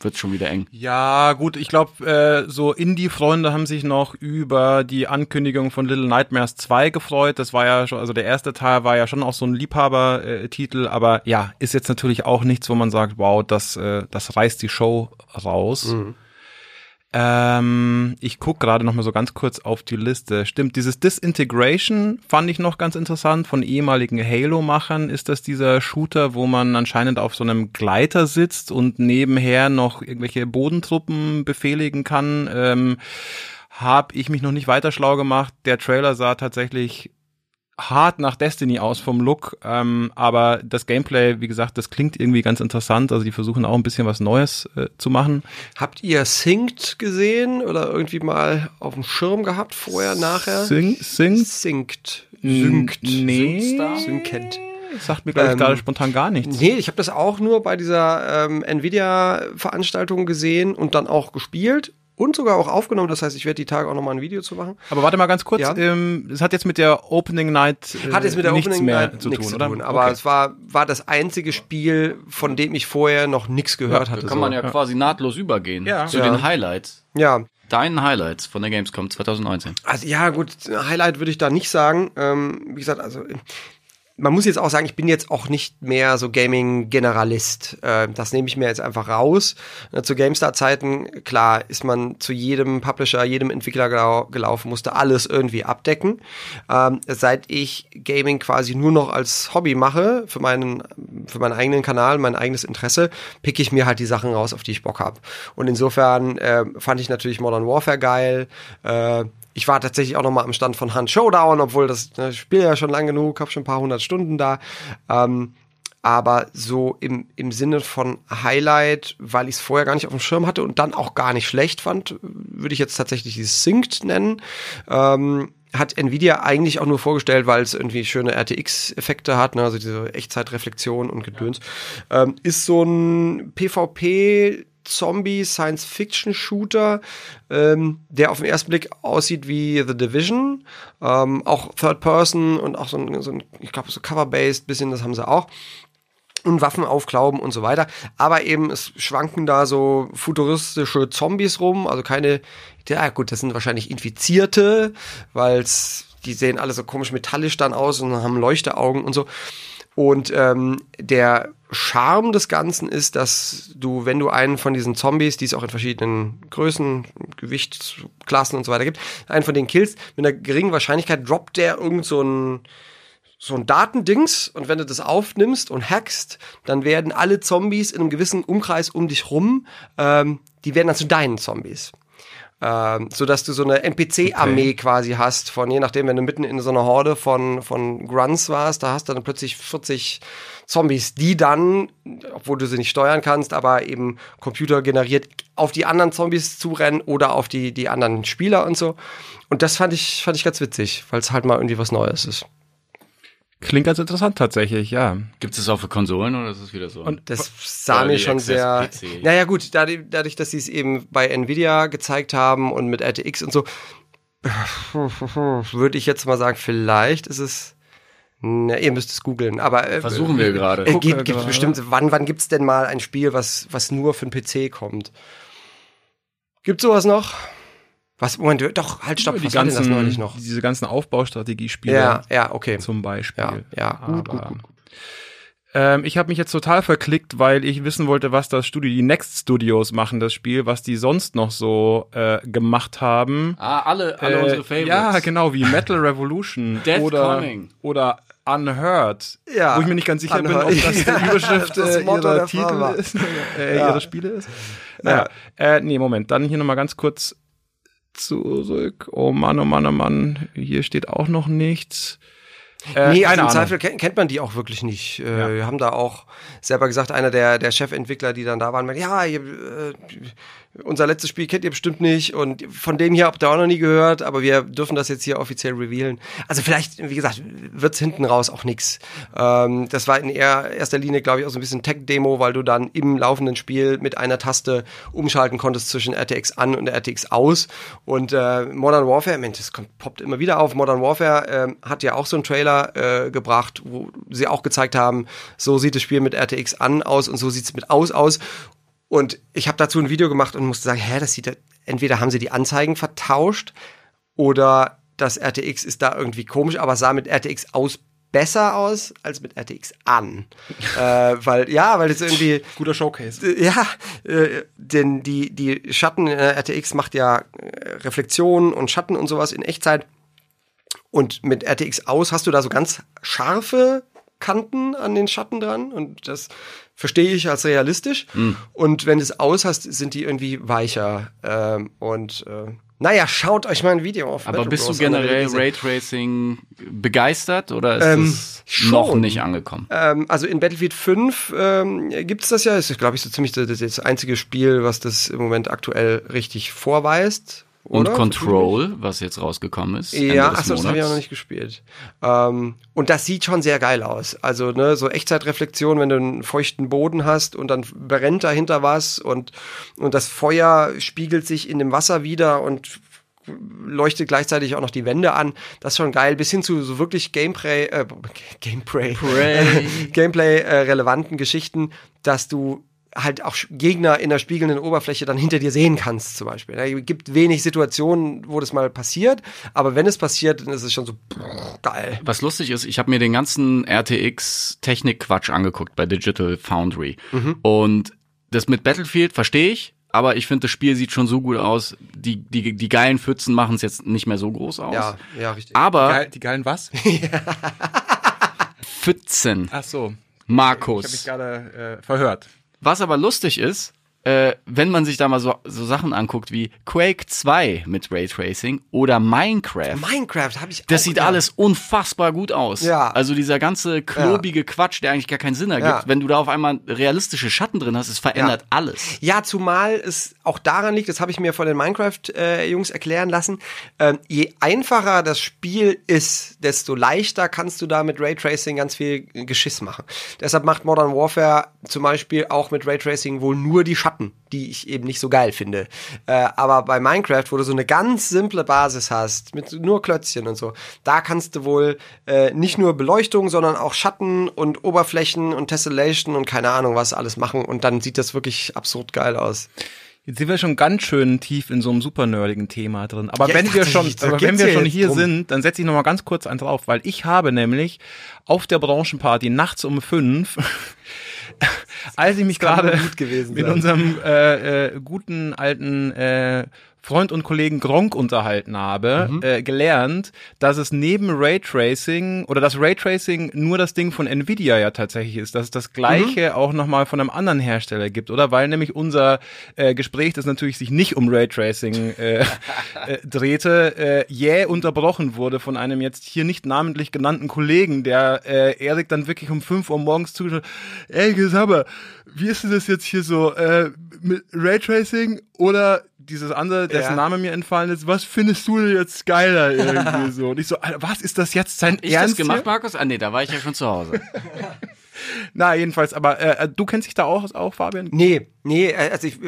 wird's schon wieder eng. Ja, gut, ich glaube, äh, so Indie-Freunde haben sich noch über die Ankündigung von Little Nightmares 2 gefreut. Das war ja schon, also der erste Teil war ja schon auch so ein Liebhaber-Titel, aber ja, ist jetzt natürlich auch nichts, wo man sagt, wow, das, äh, das reißt die Show raus. Ähm, ich guck gerade noch mal so ganz kurz auf die Liste. Stimmt, dieses Disintegration fand ich noch ganz interessant. Von ehemaligen Halo-Machern ist das dieser Shooter, wo man anscheinend auf so einem Gleiter sitzt und nebenher noch irgendwelche Bodentruppen befehligen kann. Ähm, hab ich mich noch nicht weiter schlau gemacht. Der Trailer sah tatsächlich hart nach Destiny aus vom Look, ähm, aber das Gameplay, wie gesagt, das klingt irgendwie ganz interessant. Also die versuchen auch ein bisschen was Neues äh, zu machen. Habt ihr Synced gesehen oder irgendwie mal auf dem Schirm gehabt, vorher, nachher? Sing, sing, Synced. Synced. nee, Synced. sagt mir glaube ich Ähm, gerade spontan gar nichts. Nee, ich habe das auch nur bei dieser ähm, Nvidia-Veranstaltung gesehen und dann auch gespielt und sogar auch aufgenommen. Das heißt, ich werde die Tage auch nochmal ein Video zu machen. Aber warte mal ganz kurz, Ja. ähm, es hat jetzt mit der Opening Night äh, Hat jetzt mit der nichts Opening mehr Night zu nichts tun, zu oder? tun. Aber Okay. es war, war das einzige Spiel, von dem ich vorher noch nichts gehört hatte. Da kann so. man ja quasi nahtlos übergehen Ja. zu Ja. den Highlights. ja, Deinen Highlights von der Gamescom 2019. Also ja, gut, Highlight würde ich da nicht sagen. Ähm, wie gesagt, also man muss jetzt auch sagen, ich bin jetzt auch nicht mehr so Gaming-Generalist. Äh, das nehme ich mir jetzt einfach raus. Äh, zu GameStar-Zeiten, klar, ist man zu jedem Publisher, jedem Entwickler gelau gelaufen, musste alles irgendwie abdecken. Ähm, seit ich Gaming quasi nur noch als Hobby mache, für meinen, für meinen eigenen Kanal, mein eigenes Interesse, pick ich mir halt die Sachen raus, auf die ich Bock habe. Und insofern äh, fand ich natürlich Modern Warfare geil. Äh, ich war tatsächlich auch noch mal am Stand von Hunt Showdown, obwohl das ne, ich spiele ja schon lang genug, habe schon ein paar hundert Stunden da. Ähm, aber so im, im Sinne von Highlight, weil ich es vorher gar nicht auf dem Schirm hatte und dann auch gar nicht schlecht fand, würde ich jetzt tatsächlich dieses Synced nennen. Ähm, hat Nvidia eigentlich auch nur vorgestellt, weil es irgendwie schöne RTX-Effekte hat, ne, also diese Echtzeitreflexion und Gedöns. Ähm, ist so ein PvP Zombie Science Fiction Shooter, ähm, der auf den ersten Blick aussieht wie The Division, ähm, auch Third Person und auch so ein, so ein ich glaube so Cover-based bisschen, das haben sie auch und Waffen aufklauben und so weiter. Aber eben, es schwanken da so futuristische Zombies rum, also keine, ja gut, das sind wahrscheinlich Infizierte, weil die sehen alle so komisch metallisch dann aus und haben Leuchteaugen und so. Und ähm, der Charme des Ganzen ist, dass du, wenn du einen von diesen Zombies, die es auch in verschiedenen Größen, Gewichtsklassen und so weiter gibt, einen von denen killst, mit einer geringen Wahrscheinlichkeit droppt der irgend so ein so ein Datendings und wenn du das aufnimmst und hackst, dann werden alle Zombies in einem gewissen Umkreis um dich rum, ähm, die werden dann zu deinen Zombies. Ähm, so dass du so eine NPC-Armee quasi hast, von je nachdem, wenn du mitten in so einer Horde von, von Grunts warst, da hast du dann plötzlich 40 Zombies, die dann, obwohl du sie nicht steuern kannst, aber eben computergeneriert auf die anderen Zombies zurennen oder auf die, die anderen Spieler und so. Und das fand ich, fand ich ganz witzig, weil es halt mal irgendwie was Neues ist. Klingt ganz interessant tatsächlich, ja. Gibt es das auch für Konsolen oder ist es wieder so? Und Das sah mir schon Access sehr. PC. Naja, gut, dadurch, dadurch, dass sie es eben bei Nvidia gezeigt haben und mit RTX und so, würde ich jetzt mal sagen, vielleicht ist es. Na, ihr müsst es googeln, aber äh, Versuchen wir gerade. Äh, Gucken wir gibt, gibt gerade. bestimmt, wann, wann gibt's denn mal ein Spiel, was, was nur für den PC kommt? Gibt sowas noch? Was, Moment, doch, halt, stopp, die was war denn das ganzen, neulich noch? diese ganzen Aufbaustrategiespiele Ja, ja, okay. zum Beispiel. Ja, ja, gut, gut, Aber, gut. Ähm, ich habe mich jetzt total verklickt, weil ich wissen wollte, was das Studio, die Next Studios machen, das Spiel, was die sonst noch so äh, gemacht haben. ah, alle, alle Äh, unsere Favorites. Ja, genau, wie Metal Revolution Death oder, Conning. oder Unheard, Ja, wo ich mir nicht ganz sicher Unheard. bin, ob das Ja, die Überschrift das äh, ihrer Titel ist, äh, Ja. ihrer Spiele ist. Naja, äh, nee, Moment, dann hier nochmal ganz kurz zurück. Oh Mann, oh Mann, oh Mann, hier steht auch noch nichts. Äh, nee, also im. Zweifel kennt, kennt man die auch wirklich nicht. Äh, Ja. Wir haben da auch selber gesagt, einer der, der Chefentwickler, die dann da waren, meinte, ja, ihr, äh, unser letztes Spiel kennt ihr bestimmt nicht und von dem hier habt ihr auch noch nie gehört, aber wir dürfen das jetzt hier offiziell revealen. Also vielleicht, wie gesagt, wird's hinten raus auch nix. Ähm, das war in eher, erster Linie, glaube ich, auch so ein bisschen Tech-Demo, weil du dann im laufenden Spiel mit einer Taste umschalten konntest zwischen RTX an und RTX aus. Und äh, Modern Warfare, Mensch, das kommt, poppt immer wieder auf. Modern Warfare ähm, hat ja auch so einen Trailer äh, gebracht, wo sie auch gezeigt haben, so sieht das Spiel mit RTX an aus und so sieht's mit aus aus. Und ich habe dazu ein Video gemacht und musste sagen, hä, das sieht ja, entweder haben sie die Anzeigen vertauscht oder das RTX ist da irgendwie komisch, aber sah mit RTX aus besser aus als mit RTX an. äh, weil, ja, weil das irgendwie, Guter Showcase. äh, ja, äh, denn die, die Schatten, äh, RTX macht ja äh, Reflexionen und Schatten und sowas in Echtzeit. Und mit RTX aus hast du da so ganz scharfe Kanten an den Schatten dran und das verstehe ich als realistisch. Und wenn du es aus hast, sind die irgendwie weicher. Ähm, und äh, naja, schaut euch mal ein Video auf. Aber Metro bist du Bros generell. Raytracing begeistert oder ist Ähm, das schon. noch nicht angekommen? Ähm, also in Battlefield 5 ähm, gibt es das ja. Ist, glaube ich, so ziemlich das, das einzige Spiel, was das im Moment aktuell richtig vorweist. Und oder? Control, was jetzt rausgekommen ist. Ja, des achso, das habe ich auch noch nicht gespielt. Ähm, und das sieht schon sehr geil aus. Also, ne, so Echtzeitreflexion, wenn du einen feuchten Boden hast und dann brennt dahinter was und, und das Feuer spiegelt sich in dem Wasser wieder und leuchtet gleichzeitig auch noch die Wände an. Das ist schon geil. Bis hin zu so wirklich Gameplay, äh, Gameplay, Gameplay äh, Geschichten, dass du halt auch Gegner in der spiegelnden Oberfläche dann hinter dir sehen kannst, zum Beispiel. Es gibt wenig Situationen, wo das mal passiert, aber wenn es passiert, dann ist es schon so brrr, geil. Was lustig ist, ich habe mir den ganzen RTX-Technik-Quatsch angeguckt bei Digital Foundry. Mhm. Und das mit Battlefield verstehe ich, aber ich finde, das Spiel sieht schon so gut aus. Die, die, die geilen Pfützen machen es jetzt nicht mehr so groß aus. Ja, ja, richtig. Aber Geil, die geilen was? Pfützen, Ach so. Ich habe mich Markus. gerade äh, verhört. Was aber lustig ist, äh, wenn man sich da mal so, so Sachen anguckt wie Quake 2 mit Raytracing oder Minecraft. Minecraft habe ich Das auch, sieht ja. alles unfassbar gut aus. Ja. Also dieser ganze klobige Quatsch, der eigentlich gar keinen Sinn ergibt, Ja. wenn du da auf einmal realistische Schatten drin hast, es verändert Ja. alles. Ja, zumal es auch daran liegt, das habe ich mir von den Minecraft-Jungs erklären lassen, ähm, je einfacher das Spiel ist, desto leichter kannst du da mit Raytracing ganz viel Geschiss machen. Deshalb macht Modern Warfare zum Beispiel auch mit Raytracing wohl nur die Schatten, die ich eben nicht so geil finde. Äh, aber bei Minecraft, wo du so eine ganz simple Basis hast, mit nur Klötzchen und so, da kannst du wohl äh, nicht nur Beleuchtung, sondern auch Schatten und Oberflächen und Tessellation und keine Ahnung was alles machen und dann sieht das wirklich absurd geil aus. Jetzt sind wir schon ganz schön tief in so einem super nerdigen Thema drin. Aber Ja, wenn wir schon, ich- aber wenn wir schon hier drum. sind, dann setze ich noch mal ganz kurz einen drauf, weil ich habe nämlich auf der Branchenparty nachts um fünf, als ich mich gerade sein. unserem äh, äh, guten alten äh, Freund und Kollegen Gronk unterhalten habe, Mhm. äh, gelernt, dass es neben Raytracing oder dass Raytracing nur das Ding von Nvidia ja tatsächlich ist, dass es das gleiche auch nochmal von einem anderen Hersteller gibt, oder? Weil nämlich unser äh, Gespräch, das natürlich sich nicht um Raytracing äh, äh, drehte, äh, jäh unterbrochen wurde von einem jetzt hier nicht namentlich genannten Kollegen, der äh, Erik dann wirklich um 5 Uhr morgens zugeschaut ey, mal, wie ist denn das jetzt hier so, äh, mit Raytracing oder dieses andere, dessen Ja. Name mir entfallen ist, was findest du denn jetzt geiler irgendwie so? Und ich so, Alter, was ist das jetzt sein Ich Ernst das gemacht, hier? Markus? Ah, nee, da war ich ja schon zu Hause. Na, jedenfalls, aber äh, du kennst dich da auch, auch Fabian? Nee, nee, äh, also ich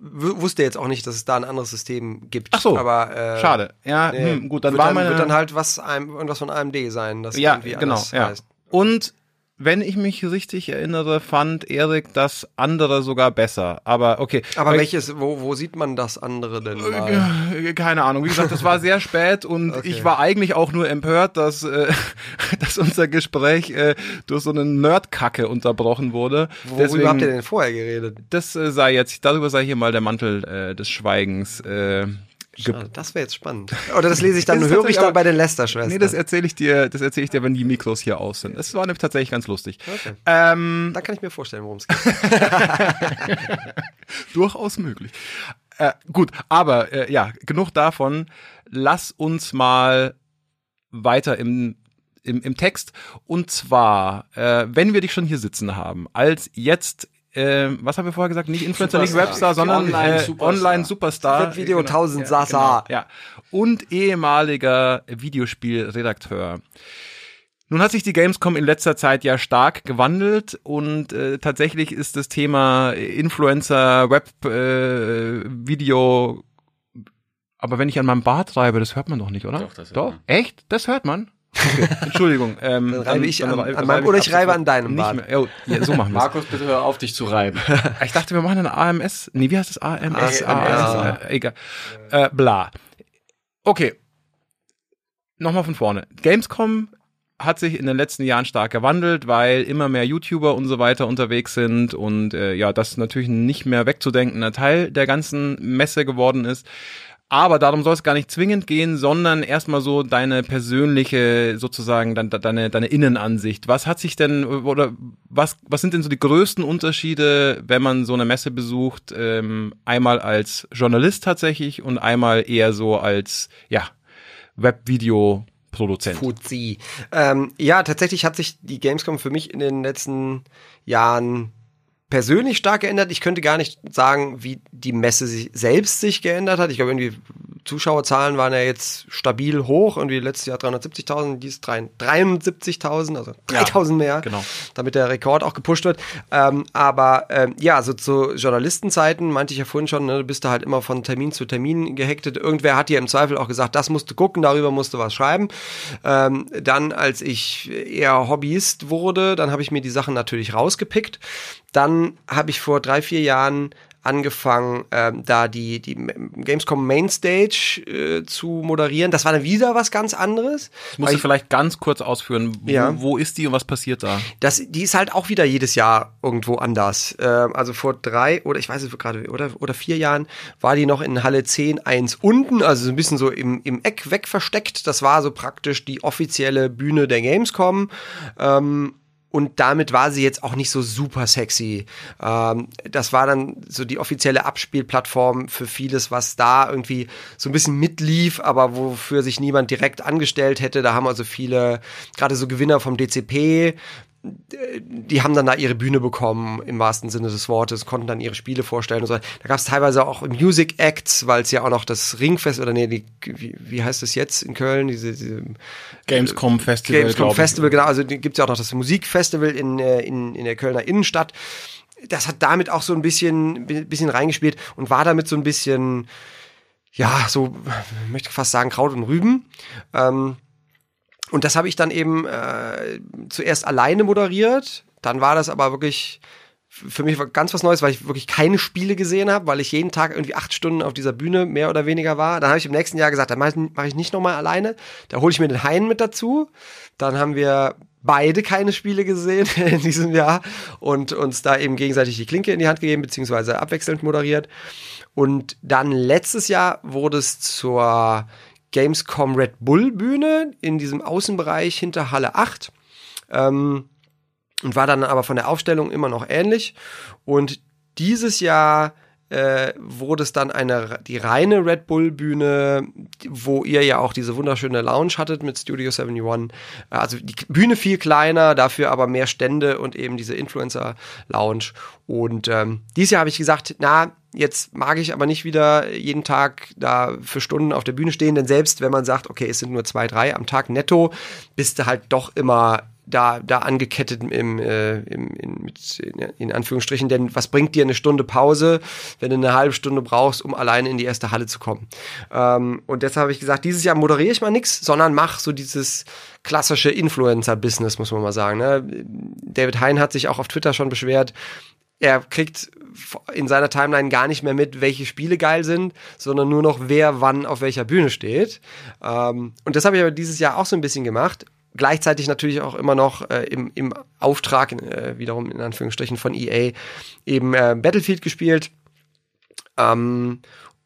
wusste jetzt auch nicht, dass es da ein anderes System gibt. Ach so, aber äh, Schade. Ja, Nee, hm, gut, dann wird war dann, meine wird dann halt was einem, irgendwas von AMD sein, das Ja, irgendwie genau, anders ja. heißt. Und wenn ich mich richtig erinnere, fand Erik das andere sogar besser. Aber okay. Aber Weil- welches, wo, wo sieht man das andere denn mal? Äh, Keine Ahnung. Wie gesagt, das war sehr spät und Okay. ich war eigentlich auch nur empört, dass, äh, dass unser Gespräch äh, durch so eine Nerdkacke unterbrochen wurde. Worüber habt ihr denn vorher geredet? das äh, sei jetzt, darüber sei hier mal der Mantel äh, des Schweigens. Äh, Ah, Das wäre jetzt spannend. Oder das lese ich dann, höre ich dann aber- bei den Lester-Schwestern. nee, das erzähle ich dir, das erzähle ich dir, wenn die Mikros hier aus sind. Das war nämlich tatsächlich ganz lustig. Okay. Ähm, da kann ich mir vorstellen, worum es geht. durchaus möglich. Äh, gut, aber äh, ja, genug davon. Lass uns mal weiter im, im, im Text. Und zwar, äh, wenn wir dich schon hier sitzen haben, als jetzt, äh, was haben wir vorher gesagt? Nicht Influencer, nicht Superstar. Webstar, sondern Online-Superstar. äh, Online-Superstar. Webvideo Genau. 1000 ja, Sasa. Genau, ja. Und ehemaliger Videospielredakteur. Nun hat sich die Gamescom in letzter Zeit ja stark gewandelt und äh, tatsächlich ist das Thema Influencer, Web, äh, Video, aber wenn ich an meinem Bart reibe, das hört man doch nicht, oder? Doch, das hört Doch? man. Echt? Das hört man? Okay. Entschuldigung. Ähm, Dann reibe ich an- rei- an meinem- oder ich reibe an deinem nicht Bart. Mehr. Oh, ja, so machen wir Markus, bitte hör auf, dich zu reiben. Ich dachte, wir machen eine AMS. Nee, wie heißt das? AMS? AMS. AMS äh, egal. Äh, bla. Okay. Nochmal von vorne. Gamescom hat sich in den letzten Jahren stark gewandelt, weil immer mehr YouTuber und so weiter unterwegs sind und äh, ja, das natürlich ein nicht mehr wegzudenkender Teil der ganzen Messe geworden ist. Aber darum soll es gar nicht zwingend gehen, sondern erstmal so deine persönliche, sozusagen, dein- deine, deine Innenansicht. Was hat sich denn, oder was, was sind denn so die größten Unterschiede, wenn man so eine Messe besucht? Ähm, einmal als Journalist tatsächlich und einmal eher so als, ja, Webvideo-Produzent. Fuzzi. Ähm, ja, tatsächlich hat sich die Gamescom für mich in den letzten Jahren persönlich stark geändert. Ich könnte gar nicht sagen, wie die Messe sich selbst sich geändert hat. Ich glaube, irgendwie Zuschauerzahlen waren ja jetzt stabil hoch. Irgendwie letztes Jahr 370.000, dies 73.000, also 3.000 mehr, genau. damit der Rekord auch gepusht wird. Ähm, aber ähm, ja, so zu Journalistenzeiten meinte ich ja vorhin schon, ne, du bist da halt immer von Termin zu Termin gehektet. Irgendwer hat dir im Zweifel auch gesagt, das musst du gucken, darüber musst du was schreiben. Ähm, dann, als ich eher Hobbyist wurde, dann habe ich mir die Sachen natürlich rausgepickt. Dann habe ich vor drei, vier Jahren angefangen, ähm, da die, die Gamescom Mainstage äh, zu moderieren. Das war dann wieder was ganz anderes. Das musst du vielleicht ganz kurz ausführen. Wo, Ja. wo ist die und was passiert da? Das, die ist halt auch wieder jedes Jahr irgendwo anders. Ähm, also vor drei oder ich weiß es gerade, oder, oder vier Jahren war die noch in Halle 10 1 unten, also so ein bisschen so im, im Eck weg versteckt. Das war so praktisch die offizielle Bühne der Gamescom. Ähm, und damit war sie jetzt auch nicht so super sexy. Ähm, das war dann so die offizielle Abspielplattform für vieles, was da irgendwie so ein bisschen mitlief, aber wofür sich niemand direkt angestellt hätte. Da haben also viele, gerade so Gewinner vom DCP, die haben dann da ihre Bühne bekommen, im wahrsten Sinne des Wortes, konnten dann ihre Spiele vorstellen und so. Da gab es teilweise auch Music Acts, weil es ja auch noch das Ringfest, oder nee, die, wie, wie heißt es jetzt in Köln, diese, diese Gamescom Festival. Gamescom. Festival, genau, also gibt's ja auch noch das Musikfestival in, äh, in, in der Kölner Innenstadt. Das hat damit auch so ein bisschen, bi- bisschen reingespielt und war damit so ein bisschen, ja, so, ich möchte fast sagen, Kraut und Rüben. Ähm, und das habe ich dann eben äh, zuerst alleine moderiert. Dann war das aber wirklich für mich ganz was Neues, weil ich wirklich keine Spiele gesehen habe, weil ich jeden Tag irgendwie acht Stunden auf dieser Bühne mehr oder weniger war. Dann habe ich im nächsten Jahr gesagt, dann mache ich, mach ich nicht nochmal alleine. Da hole ich mir den Hein mit dazu. Dann haben wir beide keine Spiele gesehen in diesem Jahr und uns da eben gegenseitig die Klinke in die Hand gegeben, beziehungsweise abwechselnd moderiert. Und dann letztes Jahr wurde es zur Gamescom Red Bull Bühne in diesem Außenbereich hinter Halle 8. Ähm, und war dann aber von der Aufstellung immer noch ähnlich. Und dieses Jahr äh, wurde es dann eine die reine Red Bull Bühne, wo ihr ja auch diese wunderschöne Lounge hattet mit Studio 71. Äh, Also die Bühne viel kleiner, dafür aber mehr Stände und eben diese Influencer Lounge. Und ähm, dieses Jahr habe ich gesagt, na, Jetzt mag ich aber nicht wieder jeden Tag da für Stunden auf der Bühne stehen, denn selbst wenn man sagt, okay, es sind nur zwei, drei am Tag netto, bist du halt doch immer da, da angekettet im, äh, im, in, mit, in, Anführungsstrichen, denn was bringt dir eine Stunde Pause, wenn du eine halbe Stunde brauchst, um alleine in die erste Halle zu kommen? Ähm, und deshalb habe ich gesagt, dieses Jahr moderiere ich mal nix, sondern mach so dieses klassische Influencer-Business, muss man mal sagen. Ne? David Hein hat sich auch auf Twitter schon beschwert, er kriegt in seiner Timeline gar nicht mehr mit, welche Spiele geil sind, sondern nur noch, wer wann auf welcher Bühne steht. Ähm, und das habe ich aber dieses Jahr auch so ein bisschen gemacht gleichzeitig natürlich auch immer noch äh, im, im Auftrag, äh, wiederum in Anführungsstrichen von EA, eben äh, Battlefield gespielt. Ähm,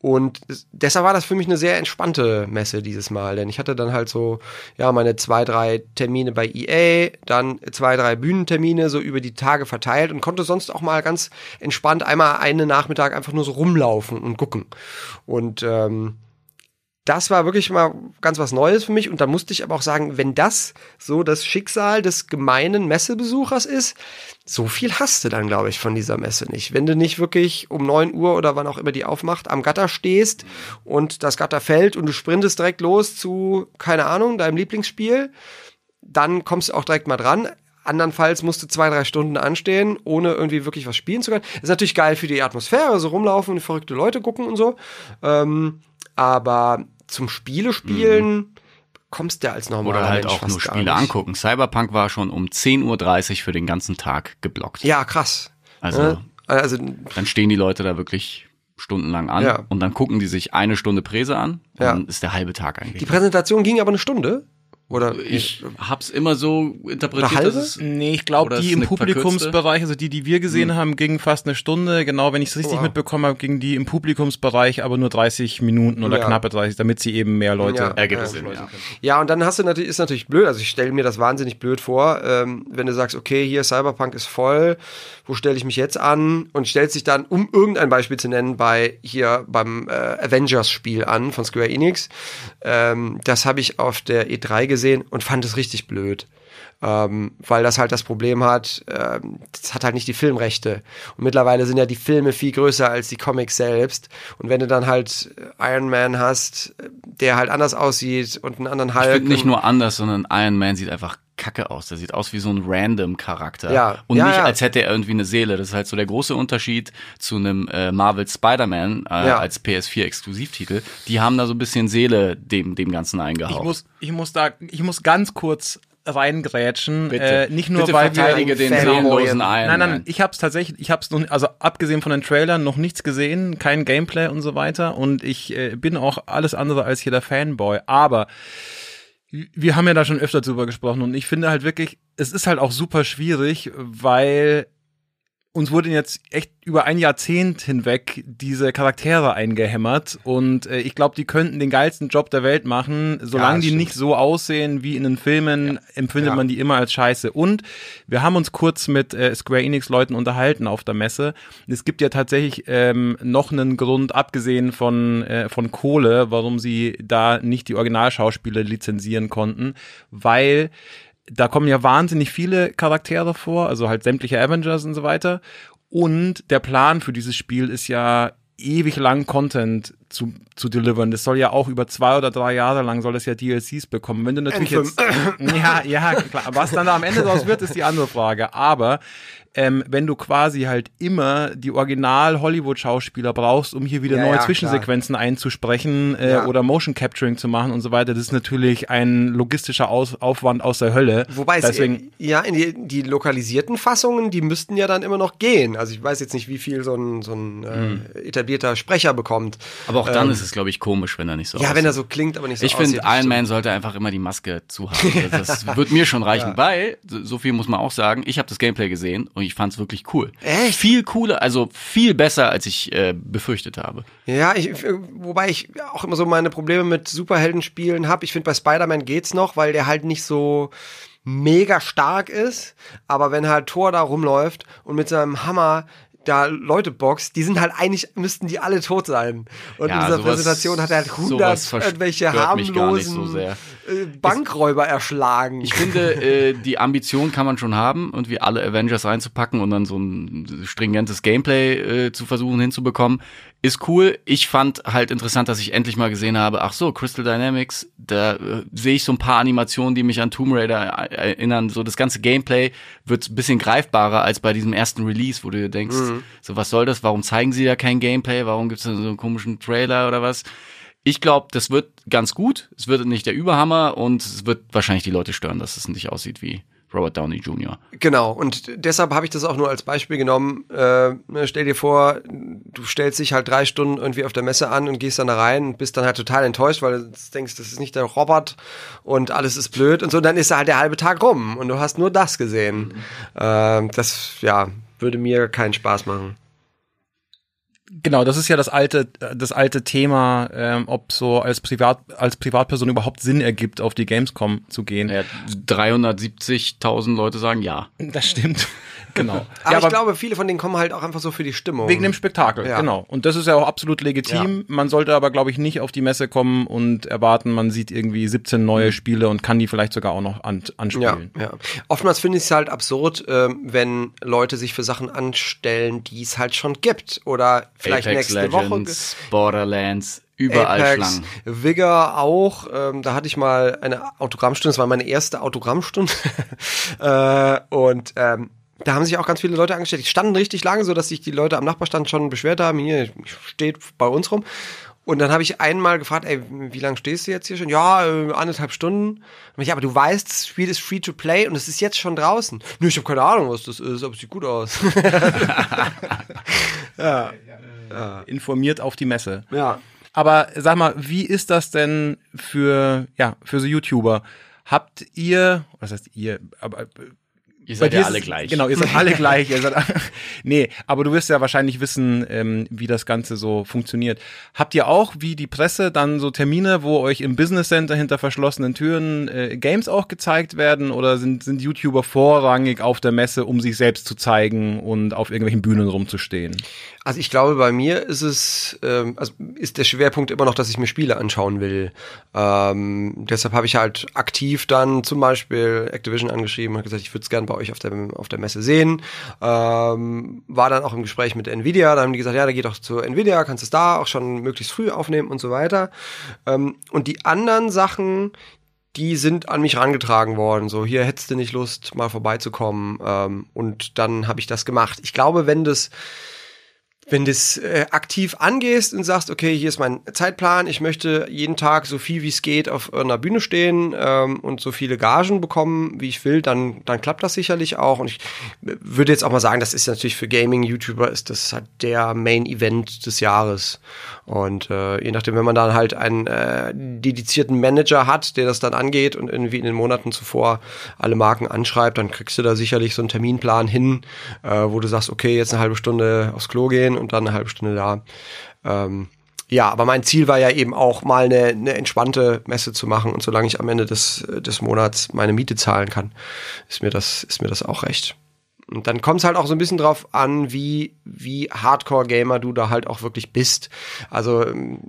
und deshalb war das für mich eine sehr entspannte Messe dieses Mal, denn ich hatte dann halt so, ja, meine zwei, drei Termine bei EA, dann zwei, drei Bühnentermine so über die Tage verteilt und konnte sonst auch mal ganz entspannt einmal einen Nachmittag einfach nur so rumlaufen und gucken. Und ähm, das war wirklich mal ganz was Neues für mich. Und da musste ich aber auch sagen, wenn das so das Schicksal des gemeinen Messebesuchers ist, so viel hast du dann, glaube ich, von dieser Messe nicht. Wenn du nicht wirklich um neun Uhr oder wann auch immer die aufmacht, am Gatter stehst und das Gatter fällt und du sprintest direkt los zu, keine Ahnung, deinem Lieblingsspiel, dann kommst du auch direkt mal dran. Andernfalls musst du zwei, drei Stunden anstehen, ohne irgendwie wirklich was spielen zu können. ist natürlich geil für die Atmosphäre, so rumlaufen und verrückte Leute gucken und so. Ähm, aber zum Spiele spielen mhm. kommst du ja als normaler Oder halt Mensch auch nur Spiele angucken. Cyberpunk war schon um 10.30 Uhr für den ganzen Tag geblockt. Ja, krass. Also Ne? Also dann stehen die Leute da wirklich stundenlang an Ja. und dann gucken die sich eine Stunde Präse an und Ja. dann ist der halbe Tag eigentlich. die Präsentation ging aber eine Stunde. Oder ich hab's immer so interpretiert, Oder halbe? dass es Nee, ich glaube, die im eine Publikumsbereich, also die, die wir gesehen haben, gingen fast eine Stunde. Genau, wenn ich es richtig Wow. mitbekommen habe, gingen die im Publikumsbereich aber nur 30 Minuten oder Ja. knappe 30, damit sie eben mehr Leute Ja. ergibt Ja, ja. Ja, und dann hast du natürlich, ist natürlich blöd, also ich stelle mir das wahnsinnig blöd vor, ähm, wenn du sagst, okay, hier Cyberpunk ist voll, wo stelle ich mich jetzt an? Und stellst dich dann, um irgendein Beispiel zu nennen, bei hier beim äh, Avengers-Spiel an von Square Enix. Ähm, das habe ich auf der E3 gesehen und fand es richtig blöd. Ähm, weil das halt das Problem hat, ähm, das hat halt nicht die Filmrechte. Und mittlerweile sind ja die Filme viel größer als die Comics selbst. Und wenn du dann halt Iron Man hast, äh, der halt anders aussieht und einen anderen Ich Hulk. finde nicht nur anders, sondern Iron Man sieht einfach kacke aus. Der sieht aus wie so ein random Charakter. Ja. Und Ja, nicht, ja. als hätte er irgendwie eine Seele. Das ist halt so der große Unterschied zu einem äh, Marvel Spider-Man äh, Ja. als PS4-Exklusivtitel. Die haben da so ein bisschen Seele dem, dem Ganzen eingehaucht. Ich muss, ich muss da, ich muss ganz kurz reingrätschen. Bitte. Äh, nicht nur Bitte weil verteidige wir den seelenlosen Iron Nein, nein, nein, ich habe es tatsächlich, ich habe es noch, also abgesehen von den Trailern noch nichts gesehen, kein Gameplay und so weiter und ich äh, bin auch alles andere als hier der Fanboy, aber wir haben ja da schon öfter drüber gesprochen und ich finde halt wirklich, es ist halt auch super schwierig, weil uns wurden jetzt echt über ein Jahrzehnt hinweg diese Charaktere eingehämmert und äh, ich glaube, die könnten den geilsten Job der Welt machen, solange das die stimmt. nicht so aussehen wie in den Filmen, empfindet Ja. man die immer als scheiße. Und wir haben uns kurz mit äh, Square Enix Leuten unterhalten auf der Messe. Es gibt ja tatsächlich ähm, noch einen Grund, abgesehen von, äh, von Kohle, warum sie da nicht die Originalschauspieler lizenzieren konnten, weil da kommen ja wahnsinnig viele Charaktere vor, also halt sämtliche Avengers und so weiter. Und der Plan für dieses Spiel ist ja ewig lang Content zu, zu delivern. Das soll ja auch über zwei oder drei Jahre lang soll das ja DLCs bekommen. Wenn du natürlich jetzt, ja, ja, klar. Was dann da am Ende draus wird, ist die andere Frage. Aber ähm, wenn du quasi halt immer die Original-Hollywood-Schauspieler brauchst, um hier wieder Ja, neue ja, Zwischensequenzen einzusprechen äh, Ja. oder Motion Capturing zu machen und so weiter, das ist natürlich ein logistischer Aus Aufwand aus der Hölle. Wobei es, Deswegen, äh, ja, in die, die lokalisierten Fassungen, die müssten ja dann immer noch gehen. Also ich weiß jetzt nicht, wie viel so ein, so ein Hm. äh, etablierter Sprecher bekommt. Aber auch dann ist es, glaube ich, komisch, wenn er nicht so Ähm, Ja, aussieht. wenn er so klingt, aber nicht so Ich finde, Iron. Man sollte einfach immer die Maske zu haben. Das, wird mir schon reichen, weil, so so viel muss man auch sagen, ich habe das Gameplay gesehen und ich fand es wirklich cool. Echt? Viel cooler, also viel besser, als ich äh, befürchtet habe. Ja, ich, äh, wobei ich auch immer so meine Probleme mit Superheldenspielen habe. Ich finde, bei Spider-Man geht's noch, weil der halt nicht so mega stark ist. Aber wenn halt Thor da rumläuft und mit seinem Hammer da Leute boxt, die sind halt eigentlich, müssten die alle tot sein. Und Ja, in dieser sowas- Präsentation hat er halt sowas 100 verstört irgendwelche harmlosen so äh, Bankräuber erschlagen. Ich finde, äh, die Ambition kann man schon haben, irgendwie alle Avengers reinzupacken und dann so ein stringentes Gameplay äh, zu versuchen hinzubekommen. Ist cool. Ich fand halt interessant, dass ich endlich mal gesehen habe, ach so, Crystal Dynamics, da äh, sehe ich so ein paar Animationen, die mich an Tomb Raider erinnern. So das ganze Gameplay wird ein bisschen greifbarer als bei diesem ersten Release, wo du dir denkst, so was soll das? Warum zeigen sie da kein Gameplay? Warum gibt's da so einen komischen Trailer oder was? Ich glaube, das wird ganz gut. Es wird nicht der Überhammer und es wird wahrscheinlich die Leute stören, dass es nicht aussieht wie Robert Downey Jr. Genau, und deshalb habe ich das auch nur als Beispiel genommen. Äh, ne, stell dir vor, du stellst dich halt drei Stunden irgendwie auf der Messe an und gehst dann da rein und bist dann halt total enttäuscht, weil du denkst, das ist nicht der Robert und alles ist blöd und so. Und dann ist da halt der halbe Tag rum und du hast nur das gesehen. Äh, das, ja, würde mir keinen Spaß machen. Genau, das ist ja das alte, das alte Thema, ähm, ob so als Privat, als Privatperson überhaupt Sinn ergibt, auf die Gamescom zu gehen. Ja, 370.000 Leute sagen ja. Das stimmt. Genau. Aber, ja, ich glaube, viele von denen kommen halt auch einfach so für die Stimmung. Wegen dem Spektakel, Ja. genau. Und das ist ja auch absolut legitim. Man sollte aber, glaube ich, nicht auf die Messe kommen und erwarten, man sieht irgendwie 17 neue Spiele und kann die vielleicht sogar auch noch an, ja, anspielen. ja. Oftmals finde ich es halt absurd, ähm, wenn Leute sich für Sachen anstellen, die es halt schon gibt. Oder vielleicht Apex nächste Legends, Borderlands, überall Apex, Schlangen. Vigor auch. Ähm, da hatte ich mal eine Autogrammstunde, das war meine erste Autogrammstunde. äh, und ähm, da haben sich auch ganz viele Leute angestellt. Die standen richtig lange, so dass sich die Leute am Nachbarstand schon beschwert haben, hier steht bei uns rum. Und dann habe ich einmal gefragt, ey, wie lange stehst du jetzt hier schon? Ja, äh, anderthalb Stunden. Und ich, ja, aber du weißt, das Spiel ist free to play und es ist jetzt schon draußen. Nö, ich habe keine Ahnung, was das ist, aber es sieht gut aus. Informiert auf die Messe. ja. Aber sag mal, wie ist das denn für, ja, für so YouTuber? Habt ihr, was heißt ihr, aber äh, Ihr seid ja ist alle es- gleich. Genau, ihr seid alle gleich. Ihr seid, nee, aber du wirst ja wahrscheinlich wissen, ähm, wie das Ganze so funktioniert. Habt ihr auch, wie die Presse, dann so Termine, wo euch im Business Center hinter verschlossenen Türen äh, Games auch gezeigt werden? Oder sind, sind YouTuber vorrangig auf der Messe, um sich selbst zu zeigen und auf irgendwelchen Bühnen rumzustehen? Also ich glaube, bei mir ist es, ähm, also ist der Schwerpunkt immer noch, dass ich mir Spiele anschauen will. Ähm, deshalb habe ich halt aktiv dann zum Beispiel Activision angeschrieben und gesagt, ich würde es gerne bei euch auf der, auf der Messe sehen. Ähm, war dann auch im Gespräch mit Nvidia, da haben die gesagt, ja, da geht doch zu Nvidia, kannst es da auch schon möglichst früh aufnehmen und so weiter. Ähm, und die anderen Sachen, die sind an mich rangetragen worden. So, hier hättest du nicht Lust, mal vorbeizukommen. Ähm, und dann habe ich das gemacht. Ich glaube, wenn das wenn du es äh, aktiv angehst und sagst, okay, hier ist mein Zeitplan, ich möchte jeden Tag so viel wie es geht auf einer Bühne stehen ähm, und so viele Gagen bekommen, wie ich will, dann, dann klappt das sicherlich auch. Und ich äh, würde jetzt auch mal sagen, das ist natürlich für Gaming-YouTuber ist das halt der Main-Event des Jahres. Und äh, je nachdem, wenn man dann halt einen äh, dedizierten Manager hat, der das dann angeht und irgendwie in den Monaten zuvor alle Marken anschreibt, dann kriegst du da sicherlich so einen Terminplan hin, äh, wo du sagst, okay, jetzt eine halbe Stunde aufs Klo gehen und dann eine halbe Stunde da. Ähm, ja, aber mein Ziel war ja eben auch mal eine, eine entspannte Messe zu machen und solange ich am Ende des, des Monats meine Miete zahlen kann, ist mir das, ist mir das auch recht. Und dann kommt es halt auch so ein bisschen drauf an, wie, wie Hardcore-Gamer du da halt auch wirklich bist. Also ähm,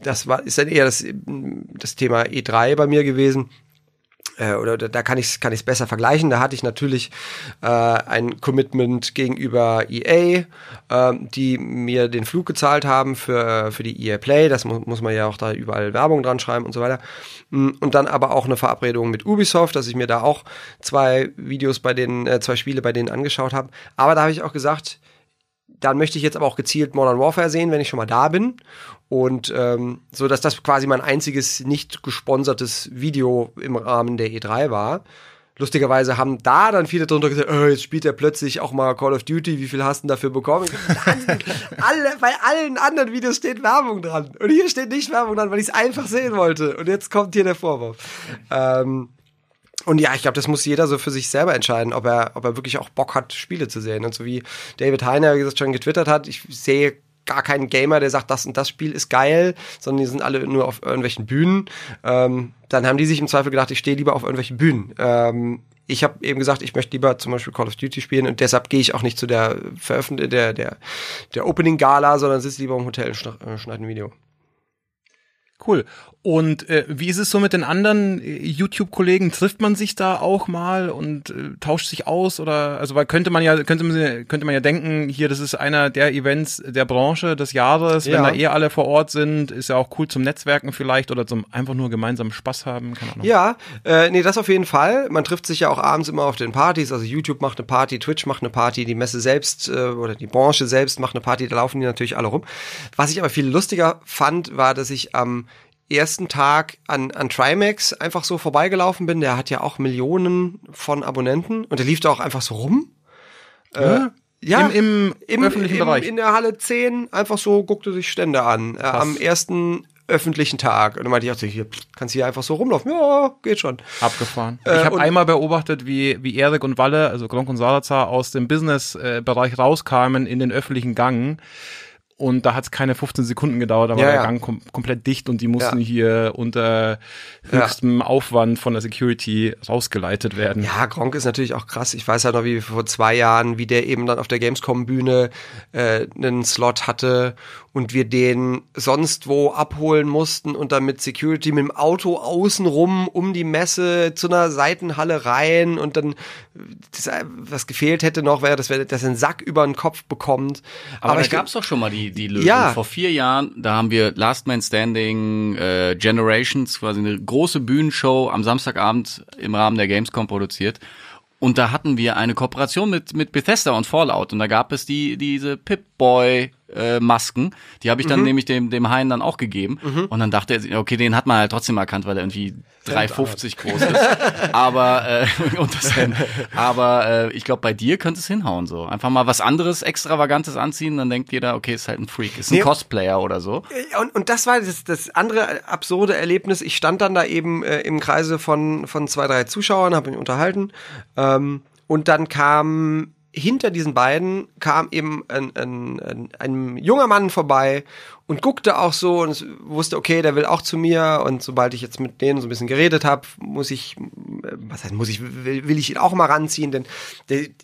das war, ist dann eher das, das Thema E3 bei mir gewesen äh, oder da kann ich es kann besser vergleichen. Da hatte ich natürlich äh, ein Commitment gegenüber EA, ähm, die mir den Flug gezahlt haben für, für die EA Play. Das mu muss man ja auch da überall Werbung dran schreiben und so weiter. Mm, Und dann aber auch eine Verabredung mit Ubisoft, dass ich mir da auch zwei Videos bei denen, äh, zwei Spiele bei denen angeschaut habe. Aber da habe ich auch gesagt, dann möchte ich jetzt aber auch gezielt Modern Warfare sehen, wenn ich schon mal da bin. Und ähm, so, dass das quasi mein einziges nicht gesponsertes Video im Rahmen der E3 war. Lustigerweise haben da dann viele drunter gesagt, oh, jetzt spielt er plötzlich auch mal Call of Duty, wie viel hast du dafür bekommen? Alle, bei allen anderen Videos steht Werbung dran. Und hier steht nicht Werbung dran, weil ich es einfach sehen wollte. Und jetzt kommt hier der Vorwurf. Ähm, und ja, ich glaube, das muss jeder so für sich selber entscheiden, ob er, ob er wirklich auch Bock hat, Spiele zu sehen. Und so wie David Heiner, gesagt, schon getwittert hat, ich sehe gar keinen Gamer, der sagt, das und das Spiel ist geil, sondern die sind alle nur auf irgendwelchen Bühnen. Ähm, dann haben die sich im Zweifel gedacht, ich stehe lieber auf irgendwelchen Bühnen. Ähm, ich habe eben gesagt, ich möchte lieber zum Beispiel Call of Duty spielen und deshalb gehe ich auch nicht zu der Veröffentlichung, der, der, der Opening Gala, sondern sitze lieber im Hotel und äh, schneide ein Video. Cool. Und äh, wie ist es so mit den anderen äh, YouTube-Kollegen? Trifft man sich da auch mal und äh, tauscht sich aus oder also weil könnte man ja könnte man könnte man ja denken, hier das ist einer der Events der Branche des Jahres, wenn Ja. da eh alle vor Ort sind, ist ja auch cool zum Netzwerken vielleicht oder zum einfach nur gemeinsam Spaß haben, keine Ahnung. Ja, äh, nee, das auf jeden Fall. Man trifft sich ja auch abends immer auf den Partys. Also YouTube macht eine Party, Twitch macht eine Party, die Messe selbst äh, oder die Branche selbst macht eine Party. Da laufen die natürlich alle rum. Was ich aber viel lustiger fand, war, dass ich am ersten Tag an, an Trimax einfach so vorbeigelaufen bin. Der hat ja auch Millionen von Abonnenten und der lief da auch einfach so rum. Äh, ja, Im, im, öffentlichen im, Bereich. In der Halle 10 einfach so guckte sich Stände an. Äh, am ersten öffentlichen Tag. Und dann meinte ich auch so, hier, kannst hier einfach so rumlaufen. Ja, geht schon. Abgefahren. Äh, ich habe einmal beobachtet, wie, wie Erik und Walle, also Gronk und Salazar, aus dem Business-Bereich rauskamen in den öffentlichen Gang. Und da hat es keine 15 Sekunden gedauert, da war Ja, der ja. Gang kom komplett dicht und die mussten Ja. hier unter höchstem Aufwand von der Security rausgeleitet werden. Ja, Gronk ist natürlich auch krass. Ich weiß ja noch, wie vor zwei Jahren, wie der eben dann auf der Gamescom-Bühne äh, einen Slot hatte und wir den sonst wo abholen mussten und dann mit Security mit dem Auto außenrum um die Messe zu einer Seitenhalle rein und dann das, äh, was gefehlt hätte noch, wäre, dass, dass er einen Sack über den Kopf bekommt. Aber, ich da gab's doch schon mal die, die Lösung. Ja. Vor vier Jahren, da haben wir Last Man Standing äh, Generations, quasi eine große Bühnenshow am Samstagabend im Rahmen der Gamescom produziert. Und da hatten wir eine Kooperation mit, mit Bethesda und Fallout. Und da gab es die, diese Pip-Boy äh, Masken. Die habe ich Mhm. dann nämlich dem, dem Hein dann auch gegeben. Und dann dachte er, okay, den hat man halt trotzdem erkannt, weil er irgendwie 3,50 groß ist. aber äh, und das Hemd. Aber äh, ich glaube, bei dir könnte es hinhauen so. Einfach mal was anderes, extravagantes anziehen, dann denkt jeder, okay, ist halt ein Freak, ist ein Nee. Cosplayer oder so. Und, und das war das, das andere absurde Erlebnis. Ich stand dann da eben äh, im Kreise von, von zwei, drei Zuschauern, habe mich unterhalten. Ähm, und dann kam hinter diesen beiden kam eben ein, ein, ein, ein junger Mann vorbei und guckte auch so und wusste, okay, der will auch zu mir. Und sobald ich jetzt mit denen so ein bisschen geredet habe, muss ich, äh, was heißt, muss ich, will, will ich ihn auch mal ranziehen, denn die,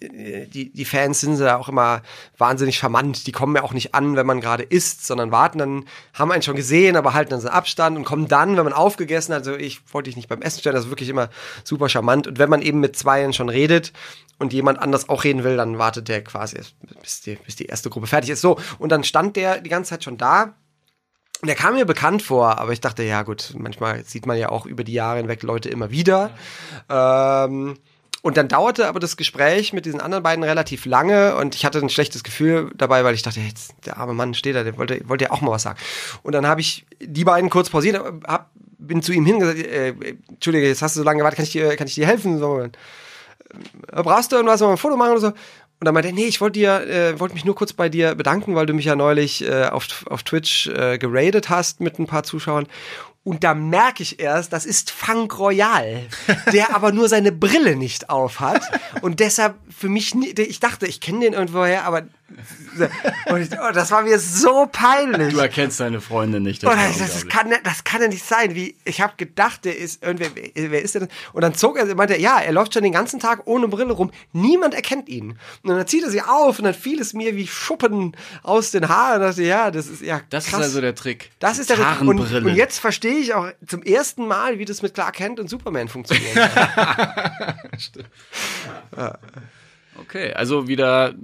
die, die Fans sind ja auch immer wahnsinnig charmant. Die kommen ja auch nicht an, wenn man gerade isst, sondern warten dann, haben einen schon gesehen, aber halten dann so Abstand und kommen dann, wenn man aufgegessen hat. Also ich wollte dich nicht beim Essen stellen, das ist wirklich immer super charmant. Und wenn man eben mit Zweien schon redet und jemand anders auch reden will, dann wartet der quasi, bis die, bis die erste Gruppe fertig ist. So, und dann stand der die ganze Zeit schon da. Und der kam mir bekannt vor, aber ich dachte, ja gut, manchmal sieht man ja auch über die Jahre hinweg Leute immer wieder. Ähm, und dann dauerte aber das Gespräch mit diesen anderen beiden relativ lange und ich hatte ein schlechtes Gefühl dabei, weil ich dachte, jetzt der arme Mann steht da, der wollte, wollte ja auch mal was sagen. Und dann habe ich die beiden kurz pausiert, hab, bin zu ihm hingesagt, äh, Entschuldige, jetzt hast du so lange gewartet, kann ich dir, kann ich dir helfen? So, äh, brauchst du irgendwas, wir ein Foto machen oder so? Und dann meinte er, nee, ich wollte dir, äh, wollte mich nur kurz bei dir bedanken, weil du mich ja neulich äh, auf, auf Twitch äh, geradet hast mit ein paar Zuschauern. Und da merke ich erst, das ist Funk Royal, der aber nur seine Brille nicht auf hat und deshalb für mich, nie, ich dachte, ich kenne den irgendwoher, aber und ich, oh, das war mir so peinlich. Du erkennst deine Freunde nicht. Oh, war das, das, kann, das kann ja nicht sein. Wie, ich habe gedacht, der ist irgendwer, wer ist der denn? Und dann zog er, meinte er, ja, er läuft schon den ganzen Tag ohne Brille rum. Niemand erkennt ihn. Und dann zieht er sie auf und dann fiel es mir wie Schuppen aus den Haaren. Und dachte, ja, das ist ja Das krass. ist also der Trick. das ist der und, Gitarrenbrille. und jetzt verstehe ich auch zum ersten Mal, wie das mit Clark Kent und Superman funktioniert. Okay, also wieder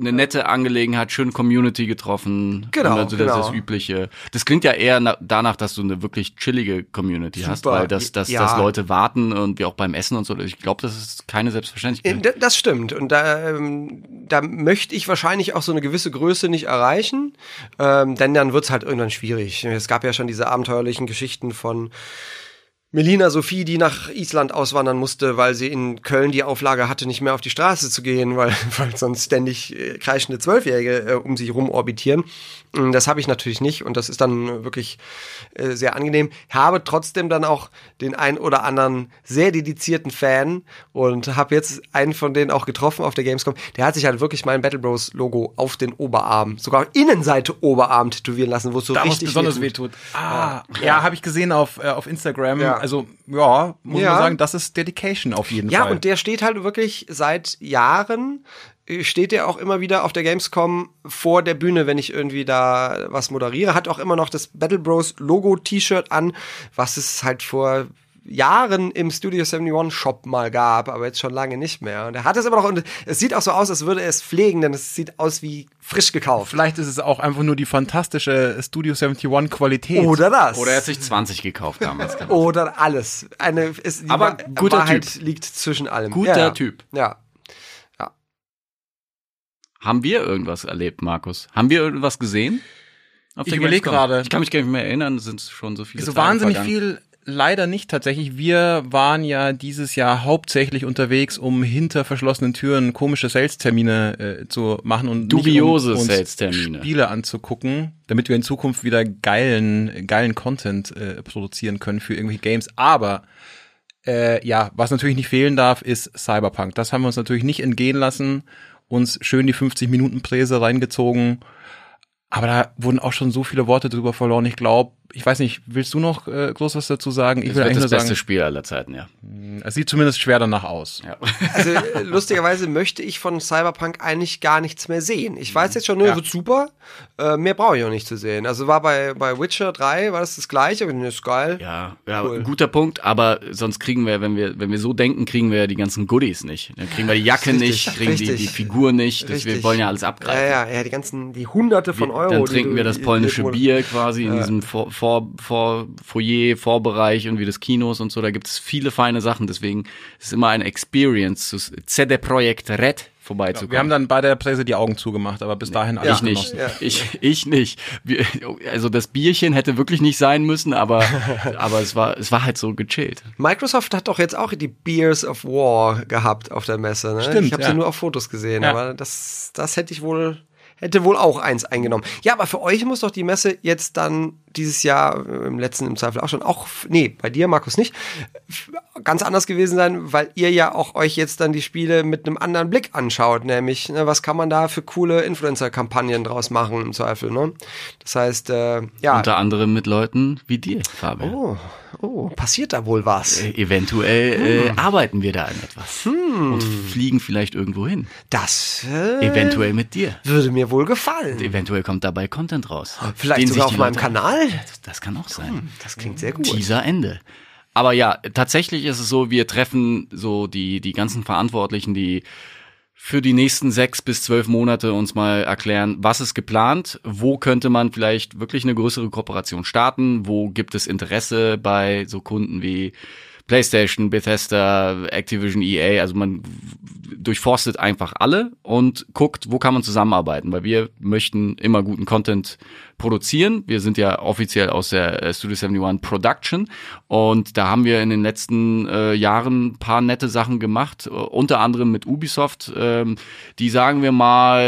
eine nette Angelegenheit, schön Community getroffen. Genau, Also das, genau. das übliche. Das klingt ja eher na, danach, dass du eine wirklich chillige Community hast, Super, weil das, dass, ja. dass Leute warten und wie auch beim Essen und so. Ich glaube, das ist keine Selbstverständlichkeit. D- Das stimmt. Und da, ähm, da möchte ich wahrscheinlich auch so eine gewisse Größe nicht erreichen. Ähm, denn dann wird's halt irgendwann schwierig. Es gab ja schon diese abenteuerlichen Geschichten von Melina Sophie, die nach Island auswandern musste, weil sie in Köln die Auflage hatte, nicht mehr auf die Straße zu gehen, weil, weil sonst ständig äh, kreischende Zwölfjährige äh, um sich rum orbitieren. Mm, Das habe ich natürlich nicht und das ist dann wirklich äh, sehr angenehm. Habe trotzdem dann auch den ein oder anderen sehr dedizierten Fan und habe jetzt einen von denen auch getroffen auf der Gamescom. Der hat sich halt wirklich mein Battle Bros Logo auf den Oberarm, sogar Innenseite Oberarm tätowieren lassen, wo es so da richtig besonders wehtut. wehtut. Ah, ja, habe ich gesehen auf, äh, auf Instagram. Ja. Also, ja, muss Ja. man sagen, das ist Dedication auf jeden Ja, Fall. und der steht halt wirklich seit Jahren steht er auch immer wieder auf der Gamescom vor der Bühne, wenn ich irgendwie da was moderiere. Hat auch immer noch das Battle Bros Logo T-Shirt an, was es halt vor Jahren im Studio 71 Shop mal gab, aber jetzt schon lange nicht mehr. Und er hat es immer noch und es sieht auch so aus, als würde er es pflegen, denn es sieht aus wie frisch gekauft. Vielleicht ist es auch einfach nur die fantastische Studio 71 Qualität. Oder das. Oder er hat sich 20 gekauft damals. Oder alles. Eine, ist, die Aber Wa- guter Wahrheit Typ. liegt zwischen allem. Guter ja, ja. Typ. Ja. Haben wir irgendwas erlebt, Markus? Haben wir irgendwas gesehen? Auf Ich der überleg Gamescom? gerade. Ich kann mich gar nicht mehr erinnern, es sind schon so viele so Tage wahnsinnig vergangen. viel leider nicht tatsächlich. Wir waren ja dieses Jahr hauptsächlich unterwegs, um hinter verschlossenen Türen komische Sales-Termine äh, zu machen und Dubiose um Sales-Termine. Spiele anzugucken, damit wir in Zukunft wieder geilen, geilen Content äh, produzieren können für irgendwelche Games. Aber äh, ja, was natürlich nicht fehlen darf, ist Cyberpunk. Das haben wir uns natürlich nicht entgehen lassen, uns schön die 50 Minuten Präse reingezogen. Aber da wurden auch schon so viele Worte drüber verloren. Ich glaube, ich weiß nicht, willst du noch äh, groß was dazu sagen? Ich Es will wird eigentlich das nur beste sagen, Spiel aller Zeiten, ja. es sieht zumindest schwer danach aus. ja. Also äh, lustigerweise möchte ich von Cyberpunk eigentlich gar nichts mehr sehen. Ich weiß jetzt schon, nur Ja. wird super. Äh, mehr brauche ich auch nicht zu sehen. Also war bei, bei Witcher 3, war das das gleiche, aber das ist geil. Ja, ja Cool. guter Punkt, aber sonst kriegen wir, wenn wir, wenn wir so denken, kriegen wir ja die ganzen Goodies nicht. Dann kriegen wir die Jacke Richtig, nicht, kriegen die, die Figur nicht, das, wir wollen ja alles abgreifen. Ja, ja, ja, die ganzen, die hunderte von Euro. Dann trinken wir das polnische Bier quasi in diesem vor, vor, Foyer, Vorbereich und wie des Kinos und so. Da gibt es viele feine Sachen. Deswegen ist es immer eine Experience, zu CD Projekt Red vorbeizukommen. Wir haben dann bei der Präse die Augen zugemacht, aber bis dahin alles ich nicht. Ja. Ich, ich nicht. Wir, also das Bierchen hätte wirklich nicht sein müssen, aber, aber es war, es war halt so gechillt. Microsoft hat doch jetzt auch die Beers of War gehabt auf der Messe. Ne? Stimmt, ich habe ja. sie nur auf Fotos gesehen, Ja. aber das, das hätte ich wohl, hätte wohl auch eins eingenommen. Ja, aber für euch muss doch die Messe jetzt dann dieses Jahr, äh, im letzten im Zweifel auch schon, auch, nee, bei dir, Markus, nicht, ganz anders gewesen sein, weil ihr ja auch euch jetzt dann die Spiele mit einem anderen Blick anschaut, nämlich, ne, was kann man da für coole Influencer-Kampagnen draus machen im Zweifel, ne? Das heißt, äh, ja. Unter anderem mit Leuten wie dir, Fabian. oh, oh, passiert da wohl was? Äh, Eventuell äh, Hm. arbeiten wir da an etwas und fliegen vielleicht irgendwo hin. Das äh, Eventuell mit dir. würde mir wohl gefallen. Eventuell kommt dabei Content raus. Vielleicht sogar auf meinem Leute- Kanal. Das, das kann auch sein. Das klingt sehr gut. Teaser Ende. Aber ja, tatsächlich ist es so, wir treffen so die, die ganzen Verantwortlichen, die für die nächsten sechs bis zwölf Monate uns mal erklären, was ist geplant, wo könnte man vielleicht wirklich eine größere Kooperation starten, wo gibt es Interesse bei so Kunden wie PlayStation, Bethesda, Activision, EA, also man durchforstet einfach alle und guckt, wo kann man zusammenarbeiten, weil wir möchten immer guten Content produzieren. Wir sind ja offiziell aus der äh, Studio 71 Production und da haben wir in den letzten äh, Jahren ein paar nette Sachen gemacht, äh, unter anderem mit Ubisoft, ähm, die sagen wir mal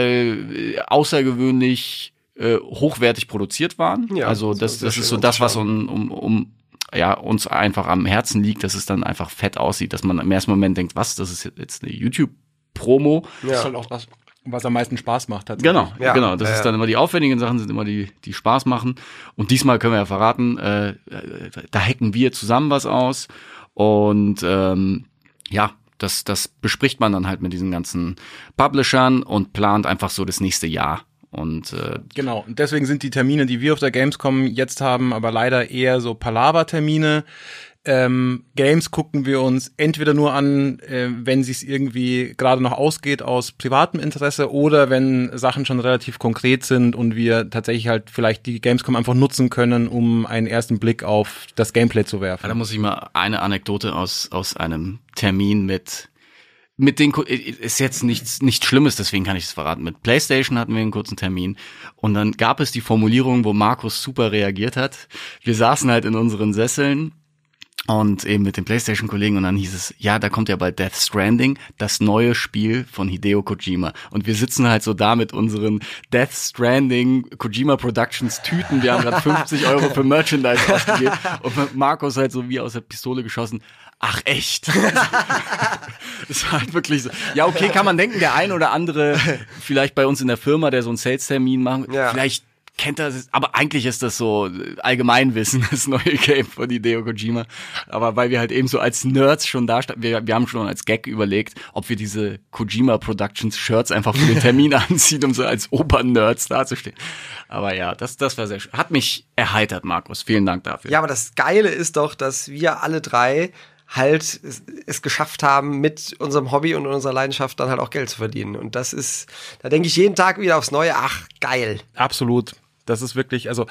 äh, außergewöhnlich äh, hochwertig produziert waren. Ja, also das das, das ist so das, was um, um, um ja, uns einfach am Herzen liegt, dass es dann einfach fett aussieht, dass man im ersten Moment denkt, was, das ist jetzt eine YouTube-Promo. Das ist halt auch das, was am meisten Spaß macht. tatsächlich. Genau, Ja, genau. Das ja, ist ja. dann immer die aufwendigen Sachen, sind immer die, die Spaß machen. Und diesmal können wir ja verraten, äh, äh, da hacken wir zusammen was aus. Und ähm, ja, das, das bespricht man dann halt mit diesen ganzen Publishern und plant einfach so das nächste Jahr. Und äh, Genau, und deswegen sind die Termine, die wir auf der Gamescom jetzt haben, aber leider eher so Palaver-Termine. Ähm, Games gucken wir uns entweder nur an, äh, wenn es irgendwie gerade noch ausgeht aus privatem Interesse oder wenn Sachen schon relativ konkret sind und wir tatsächlich halt vielleicht die Gamescom einfach nutzen können, um einen ersten Blick auf das Gameplay zu werfen. Da muss ich mal eine Anekdote aus, aus einem Termin mit, mit den, ist jetzt nichts, nichts Schlimmes, deswegen kann ich es verraten. Mit PlayStation hatten wir einen kurzen Termin und dann gab es die Formulierung, wo Markus super reagiert hat. Wir saßen halt in unseren Sesseln und eben mit den PlayStation-Kollegen und dann hieß es, ja, da kommt ja bald Death Stranding, das neue Spiel von Hideo Kojima. Und wir sitzen halt so da mit unseren Death Stranding Kojima Productions Tüten. Wir haben gerade 50 Euro für Merchandise ausgegeben und Markus halt so wie aus der Pistole geschossen. Ach echt? Das war halt wirklich so. Ja, okay, kann man denken, der ein oder andere, vielleicht bei uns in der Firma, der so einen Sales-Termin macht, Ja. vielleicht kennt das, aber eigentlich ist das so Allgemeinwissen, das neue Game von Hideo Kojima. Aber weil wir halt eben so als Nerds schon da standen, wir, wir haben schon als Gag überlegt, ob wir diese Kojima Productions Shirts einfach für den Termin anziehen, um so als Obernerds dazustehen. Aber ja, das, das war sehr schön. Hat mich erheitert, Markus. Vielen Dank dafür. Ja, aber das Geile ist doch, dass wir alle drei halt es, es geschafft haben, mit unserem Hobby und unserer Leidenschaft dann halt auch Geld zu verdienen. Und das ist, da denke ich jeden Tag wieder aufs Neue, ach, geil. Absolut. Das ist wirklich, also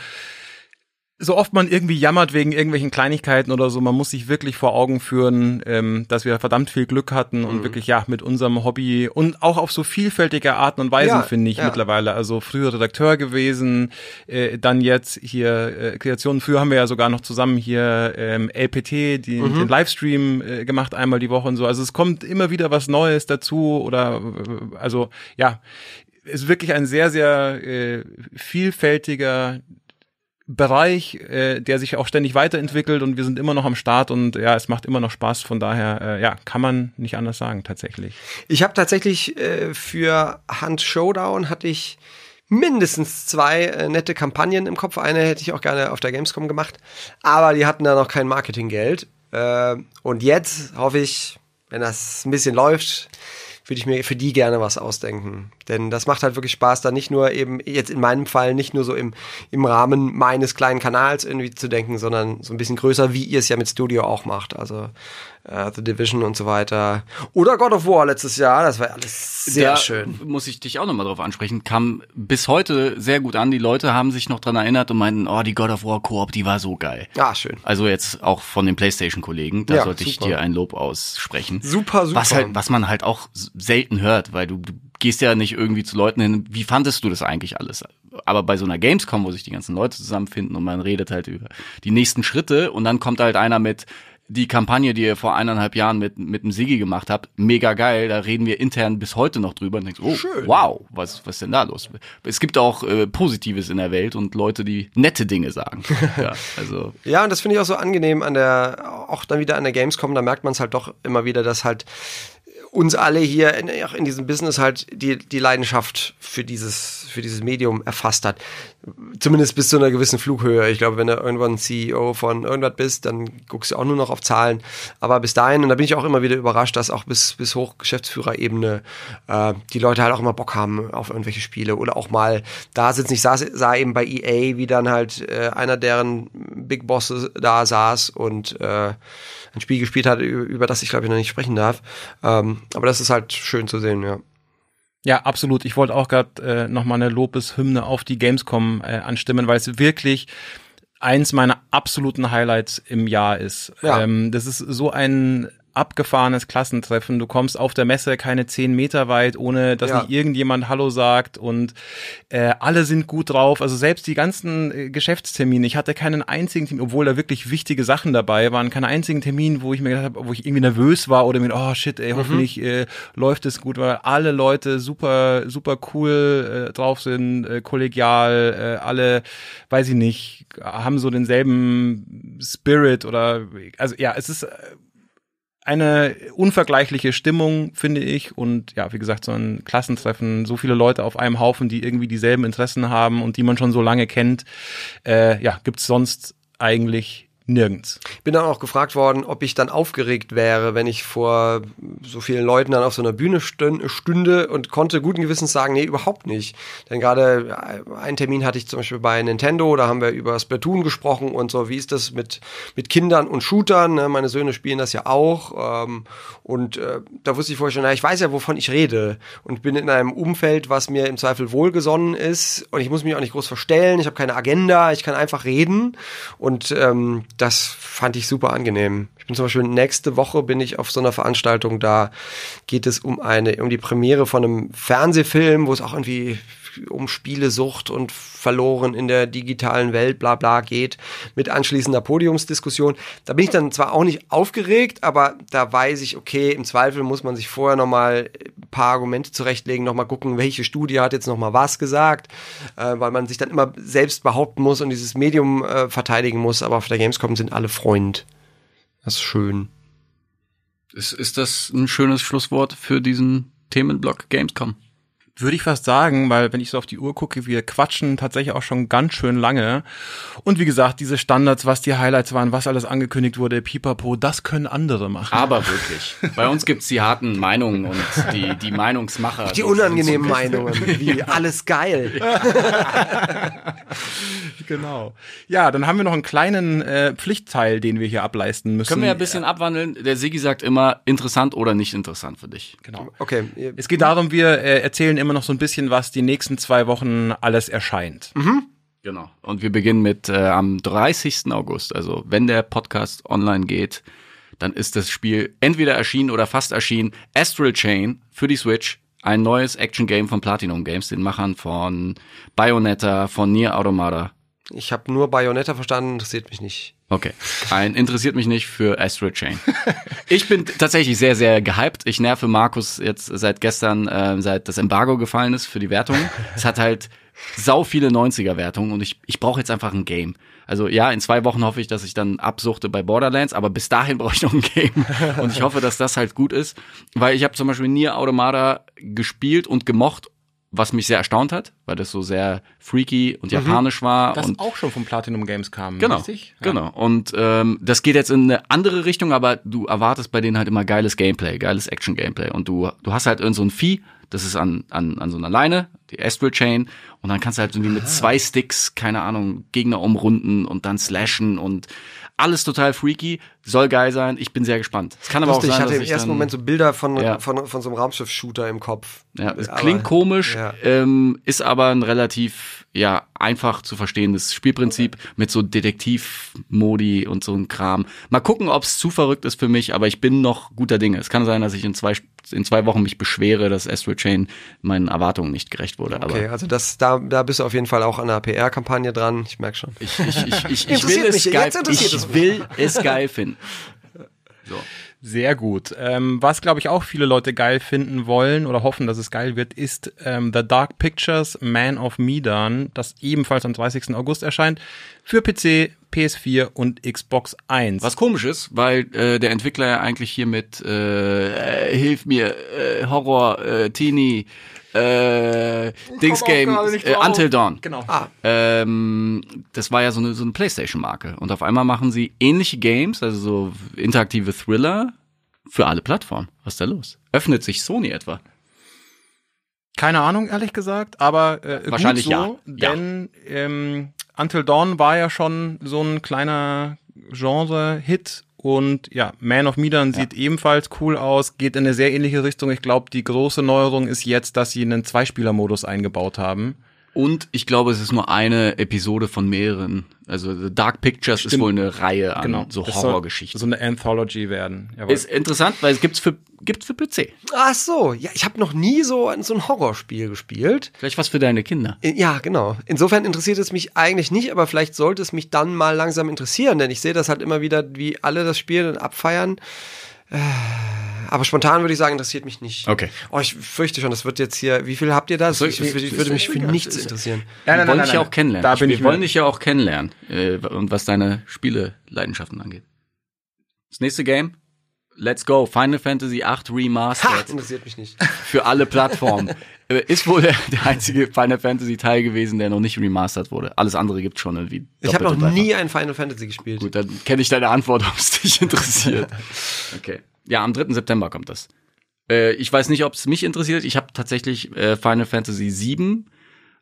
so oft man irgendwie jammert wegen irgendwelchen Kleinigkeiten oder so, man muss sich wirklich vor Augen führen, ähm, dass wir verdammt viel Glück hatten und Mhm. wirklich ja mit unserem Hobby und auch auf so vielfältige Arten und Weisen Ja, finde ich ja. mittlerweile. Also früher Redakteur gewesen, äh, dann jetzt hier äh, Kreationen. Früher haben wir ja sogar noch zusammen hier ähm, LPT, die, Mhm. den Livestream äh, gemacht einmal die Woche und so. Also es kommt immer wieder was Neues dazu oder äh, also ja, ist wirklich ein sehr sehr äh, vielfältiger Bereich, äh, der sich auch ständig weiterentwickelt und wir sind immer noch am Start und ja, es macht immer noch Spaß. Von daher, äh, ja, kann man nicht anders sagen, tatsächlich. Ich habe tatsächlich äh, für Hunt Showdown hatte ich mindestens zwei äh, nette Kampagnen im Kopf. Eine hätte ich auch gerne auf der Gamescom gemacht, aber die hatten da noch kein Marketinggeld. Äh, und jetzt hoffe ich, wenn das ein bisschen läuft, würde ich mir für die gerne was ausdenken. Denn das macht halt wirklich Spaß, da nicht nur eben, jetzt in meinem Fall, nicht nur so im, im Rahmen meines kleinen Kanals irgendwie zu denken, sondern so ein bisschen größer, wie ihr es ja mit Studio auch macht. Also äh, The Division und so weiter. Oder God of War letztes Jahr, das war alles sehr da schön. muss ich dich auch nochmal drauf ansprechen, kam bis heute sehr gut an. Die Leute haben sich noch dran erinnert und meinten, oh, die God of War Koop, die war so geil. Ah, schön. Also jetzt auch von den PlayStation-Kollegen, da Ja, sollte ich super. dir ein Lob aussprechen. Super, super. Was halt, was man halt auch selten hört, weil du, du gehst ja nicht irgendwie zu Leuten hin, wie fandest du das eigentlich alles? Aber bei so einer Gamescom, wo sich die ganzen Leute zusammenfinden und man redet halt über die nächsten Schritte und dann kommt halt einer mit die Kampagne, die ihr vor eineinhalb Jahren mit, mit dem Sigi gemacht habt, mega geil, da reden wir intern bis heute noch drüber und denkst, oh, wow, was, was ist denn da los? Es gibt auch äh, Positives in der Welt und Leute, die nette Dinge sagen. ja, also Ja, und das finde ich auch so angenehm an der, auch dann wieder an der Gamescom, da merkt man es halt doch immer wieder, dass halt uns alle hier in, auch in diesem Business halt die, die Leidenschaft für dieses, für dieses Medium erfasst hat. Zumindest bis zu einer gewissen Flughöhe. Ich glaube, wenn du irgendwann CEO von irgendwas bist, dann guckst du auch nur noch auf Zahlen. Aber bis dahin, und da bin ich auch immer wieder überrascht, dass auch bis, bis hoch Geschäftsführerebene äh, die Leute halt auch immer Bock haben auf irgendwelche Spiele oder auch mal da sitzen. Ich sah, sah eben bei EA, wie dann halt äh, einer deren Big Bosses da saß und äh, ein Spiel gespielt hat, über, über das ich glaube ich noch nicht sprechen darf. Ähm, aber das ist halt schön zu sehen, ja. Ja, absolut. Ich wollte auch gerade äh, nochmal eine Lobeshymne auf die Gamescom äh, anstimmen, weil es wirklich eins meiner absoluten Highlights im Jahr ist. Ja. Ähm, das ist so ein abgefahrenes Klassentreffen. Du kommst auf der Messe keine zehn Meter weit, ohne dass Ja. nicht irgendjemand Hallo sagt und äh, alle sind gut drauf. Also selbst die ganzen äh, Geschäftstermine. Ich hatte keinen einzigen Termin, obwohl da wirklich wichtige Sachen dabei waren, keinen einzigen Termin, wo ich mir gedacht habe, wo ich irgendwie nervös war oder mir, oh shit, ey, hoffentlich äh, läuft es gut, weil alle Leute super, super cool äh, drauf sind, äh, kollegial, äh, alle, weiß ich nicht, haben so denselben Spirit oder, also ja, es ist äh, eine unvergleichliche Stimmung, finde ich. Und ja, wie gesagt, so ein Klassentreffen, so viele Leute auf einem Haufen, die irgendwie dieselben Interessen haben und die man schon so lange kennt, äh, ja, gibt's sonst eigentlich nirgends. bin dann auch gefragt worden, ob ich dann aufgeregt wäre, wenn ich vor so vielen Leuten dann auf so einer Bühne stün- stünde und konnte guten Gewissens sagen, nee, überhaupt nicht. Denn gerade äh, einen Termin hatte ich zum Beispiel bei Nintendo, da haben wir über Splatoon gesprochen und so, wie ist das mit, mit Kindern und Shootern, ne? meine Söhne spielen das ja auch ähm, und äh, da wusste ich vorher schon, na, ich weiß ja, wovon ich rede und bin in einem Umfeld, was mir im Zweifel wohlgesonnen ist und ich muss mich auch nicht groß verstellen, ich habe keine Agenda, ich kann einfach reden und ähm, das fand ich super angenehm. Ich bin zum Beispiel nächste Woche bin ich auf so einer Veranstaltung, da geht es um eine, um die Premiere von einem Fernsehfilm, wo es auch irgendwie um Spielesucht und verloren in der digitalen Welt, bla bla geht, mit anschließender Podiumsdiskussion. Da bin ich dann zwar auch nicht aufgeregt, aber da weiß ich, okay, im Zweifel muss man sich vorher nochmal ein paar Argumente zurechtlegen, nochmal gucken, welche Studie hat jetzt nochmal was gesagt, äh, weil man sich dann immer selbst behaupten muss und dieses Medium äh, verteidigen muss, aber auf der Gamescom sind alle Freund. Das ist schön. ist, ist das ein schönes Schlusswort für diesen Themenblock Gamescom? Würde ich fast sagen, weil wenn ich so auf die Uhr gucke, wir quatschen tatsächlich auch schon ganz schön lange. Und wie gesagt, diese Standards, was die Highlights waren, was alles angekündigt wurde, pipapo, das können andere machen. Aber wirklich. Bei uns gibt's die harten Meinungen und die, die Meinungsmacher. Die unangenehmen Meinungen, wie alles geil. Genau. Ja, dann haben wir noch einen kleinen äh, Pflichtteil, den wir hier ableisten müssen. Können wir ja ein bisschen abwandeln. Der Sigi sagt immer, interessant oder nicht interessant für dich. Genau. Okay, Es geht darum, wir äh, erzählen immer noch so ein bisschen, was die nächsten zwei Wochen alles erscheint. Genau. Und wir beginnen mit äh, am 30. August. Also wenn der Podcast online geht, dann ist das Spiel entweder erschienen oder fast erschienen. Astral Chain für die Switch. Ein neues Action-Game von Platinum Games, den Machern von Bayonetta, von Nier Automata. ich habe nur Bayonetta verstanden, interessiert mich nicht. Okay. Ein interessiert mich nicht für Astral Chain. Ich bin tatsächlich sehr, sehr gehypt. Ich nerve Markus jetzt seit gestern, äh, seit das Embargo gefallen ist für die Wertung. Es hat halt sau viele 90er-Wertungen und ich, ich brauche jetzt einfach ein Game. Also ja, in zwei Wochen hoffe ich, dass ich dann absuchte bei Borderlands, aber bis dahin brauche ich noch ein Game. Und ich hoffe, dass das halt gut ist, weil ich habe zum Beispiel Nier Automata gespielt und gemocht, was mich sehr erstaunt hat, weil das so sehr freaky und japanisch war. Das und auch schon von Platinum Games kam, Genau, richtig? Ja. genau. Und ähm, das geht jetzt in eine andere Richtung, aber du erwartest bei denen halt immer geiles Gameplay, geiles Action-Gameplay. Und du, du hast halt irgend so ein Vieh, das ist an, an, an so einer Leine, die Astral Chain, und dann kannst du halt irgendwie mit zwei Sticks, keine Ahnung, Gegner umrunden und dann slashen und alles total freaky, soll geil sein. Ich bin sehr gespannt. Es kann aber Lustig, auch ich sein, hatte dass im ich ersten Moment so Bilder von, Ja. von, von so einem Raumschiff-Shooter im Kopf. Ja, es Aber- klingt komisch, ja. ähm, ist aber ein relativ ja einfach zu verstehendes Spielprinzip mit so Detektivmodi und so ein Kram. Mal gucken, ob es zu verrückt ist für mich, aber ich bin noch guter Dinge. Es kann sein, dass ich in zwei in zwei Wochen mich beschwere, dass Astral Chain meinen Erwartungen nicht gerecht wurde. Okay, Aber also das, da, da bist du auf jeden Fall auch an der PR-Kampagne dran. Ich merk schon. ich, ich, ich, ich, ich will Interessiert es mich, geil, ich will es geil finden. So. Sehr gut. Ähm, was, glaube ich, auch viele Leute geil finden wollen oder hoffen, dass es geil wird, ist ähm, The Dark Pictures Man of Medan, das ebenfalls am 30. August erscheint, für PC, PS4 und Xbox 1. Was komisch ist, weil äh, der Entwickler ja eigentlich hier mit äh, äh, Hilf mir, äh, Horror, äh, Teenie, äh, Dings Game, äh. Until Dawn. Genau. Ah, Ähm, das war ja so eine, so eine Playstation-Marke. Und auf einmal machen sie ähnliche Games, also so interaktive Thriller für alle Plattformen. Was ist da los? Öffnet sich Sony etwa? Keine Ahnung, ehrlich gesagt, aber äh, Wahrscheinlich gut so, ja. Ja. denn ähm, Until Dawn war ja schon so ein kleiner Genre-Hit und ja, Man of Medan sieht ebenfalls cool aus, geht in eine sehr ähnliche Richtung. Ich glaube, die große Neuerung ist jetzt, dass sie einen Zweispieler-Modus eingebaut haben. Und ich glaube, es ist nur eine Episode von mehreren. Also The Dark Pictures ist Stimmt. wohl eine Reihe an so Das soll Horrorgeschichten. So eine Anthology werden. Jawohl. Ist interessant, weil es gibt's für gibt's für PC. ach so, ja, ich habe noch nie so, ein- so ein Horrorspiel gespielt. Vielleicht was für deine Kinder. Ja, genau. Insofern interessiert es mich eigentlich nicht, aber vielleicht sollte es mich dann mal langsam interessieren, denn ich sehe das halt immer wieder, wie alle das spielen und abfeiern. Äh, Aber spontan würde ich sagen, interessiert mich nicht. Okay. Oh, ich fürchte schon, das wird jetzt hier. Wie viel habt ihr da? Ich, ich, ich würde mich für nichts interessieren. Wir wollen dich ja auch kennenlernen. Da bin wir ich wollen dich ja auch kennenlernen. Äh, und was deine Spieleleidenschaften angeht. Das nächste Game. Let's go. Final Fantasy VIII Ha, Remastered interessiert mich nicht. für alle Plattformen. Äh, Ist wohl der, der einzige Final Fantasy Teil gewesen, der noch nicht remastert wurde. Alles andere gibt schon irgendwie. Ich habe noch nie ein Final Fantasy gespielt. Gut, dann kenne ich deine Antwort, ob es dich interessiert. Okay. Ja, am 3. September kommt das. Äh, ich weiß nicht, ob es mich interessiert. Ich habe tatsächlich äh, Final Fantasy VII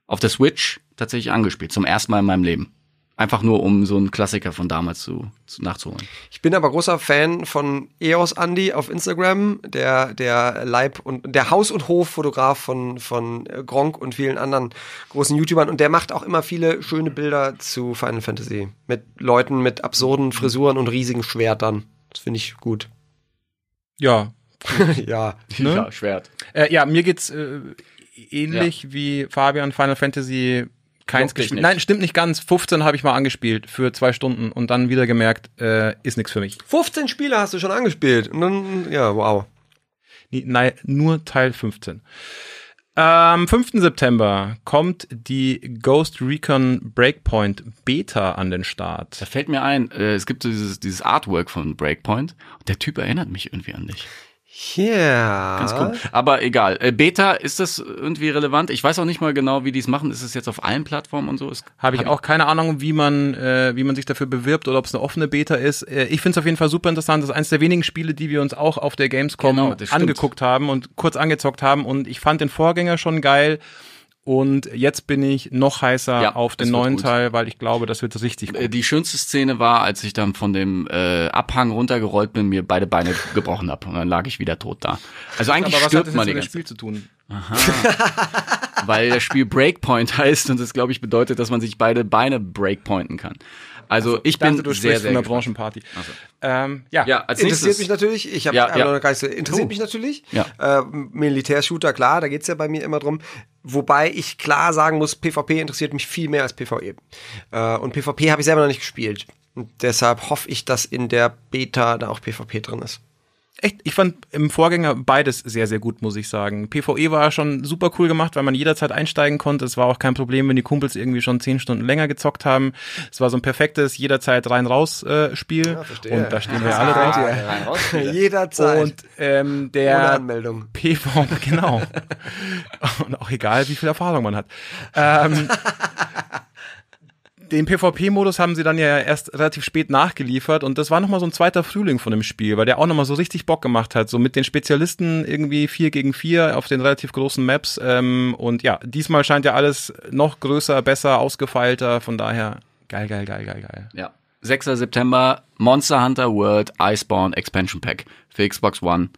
auf der Switch tatsächlich angespielt. Zum ersten Mal in meinem Leben. Einfach nur, um so einen Klassiker von damals zu, zu nachzuholen. Ich bin aber großer Fan von EOS Andy auf Instagram, der, der Leib- und der Haus- und Hoffotograf von, von äh, Gronk und vielen anderen großen YouTubern. Und der macht auch immer viele schöne Bilder zu Final Fantasy. Mit Leuten mit absurden Frisuren und riesigen Schwertern. Das finde ich gut. Ja. ja. Ne? Ja, Schwert. Äh, ja, mir geht's äh, ähnlich wie Fabian Final Fantasy keins gespielt. Nein, stimmt nicht ganz. 15 habe ich mal angespielt für zwei Stunden und dann wieder gemerkt, äh, ist nichts für mich. 15 Spiele hast du schon angespielt. Und dann, ja, wow. Nee, Nein, nur Teil 15. Am 5. September kommt die Ghost Recon Breakpoint Beta an den Start. Da fällt mir ein, äh, es gibt so dieses, dieses Artwork von Breakpoint. Und der Typ erinnert mich irgendwie an dich. Ja. Ganz cool. Aber egal. Äh, Beta, ist das irgendwie relevant? Ich weiß auch nicht mal genau, wie die es machen. Ist es jetzt auf allen Plattformen und so? Ist, Habe ich auch keine Ahnung, wie man, äh, wie man sich dafür bewirbt oder ob es eine offene Beta ist. Äh, ich finde es auf jeden Fall super interessant. Das ist eines der wenigen Spiele, die wir uns auch auf der Gamescom Genau, angeguckt haben und kurz angezockt haben. Und ich fand den Vorgänger schon geil. Und jetzt bin ich noch heißer Ja, auf den neuen gut. Teil, weil ich glaube, das wird richtig Äh, gut. Die schönste Szene war, als ich dann von dem äh, Abhang runtergerollt bin, mir beide Beine gebrochen habe und dann lag ich wieder tot da. Also eigentlich Aber was hat stirbt das man jetzt mit dem Spiel zu tun? weil das Spiel Breakpoint heißt und das glaube ich bedeutet, dass man sich beide Beine breakpointen kann. Also, ich bin dachte, du sehr, sehr von der. Branchenparty. Ähm, ja. Ja, als Interessiert nächstes mich natürlich. Ich habe Ja, ja. nicht so. Interessiert Oh. mich natürlich. Ja. Äh, Militärshooter, klar, da geht's ja bei mir immer drum. Wobei ich klar sagen muss, PvP interessiert mich viel mehr als PvE. Äh, und PvP habe ich selber noch nicht gespielt. Und deshalb hoffe ich, dass in der Beta da auch PvP drin ist. Echt, ich fand im Vorgänger beides sehr, sehr gut, muss ich sagen. PvE war schon super cool gemacht, weil man jederzeit einsteigen konnte. Es war auch kein Problem, wenn die Kumpels irgendwie schon zehn Stunden länger gezockt haben. Es war so ein perfektes jederzeit rein-raus-Spiel. verstehe. und da stehen wir alle drauf. Jederzeit. Und ähm, ohne der Anmeldung. PV, genau. Und auch egal, wie viel Erfahrung man hat. Ähm, den PvP-Modus haben sie dann ja erst relativ spät nachgeliefert und das war nochmal so ein zweiter Frühling von dem Spiel, weil der auch nochmal so richtig Bock gemacht hat, so mit den Spezialisten irgendwie vier gegen vier auf den relativ großen Maps ähm, und ja, diesmal scheint ja alles noch größer, besser, ausgefeilter, von daher geil, geil, geil, geil, geil. Ja. 6. September, Monster Hunter World Iceborne Expansion Pack für Xbox One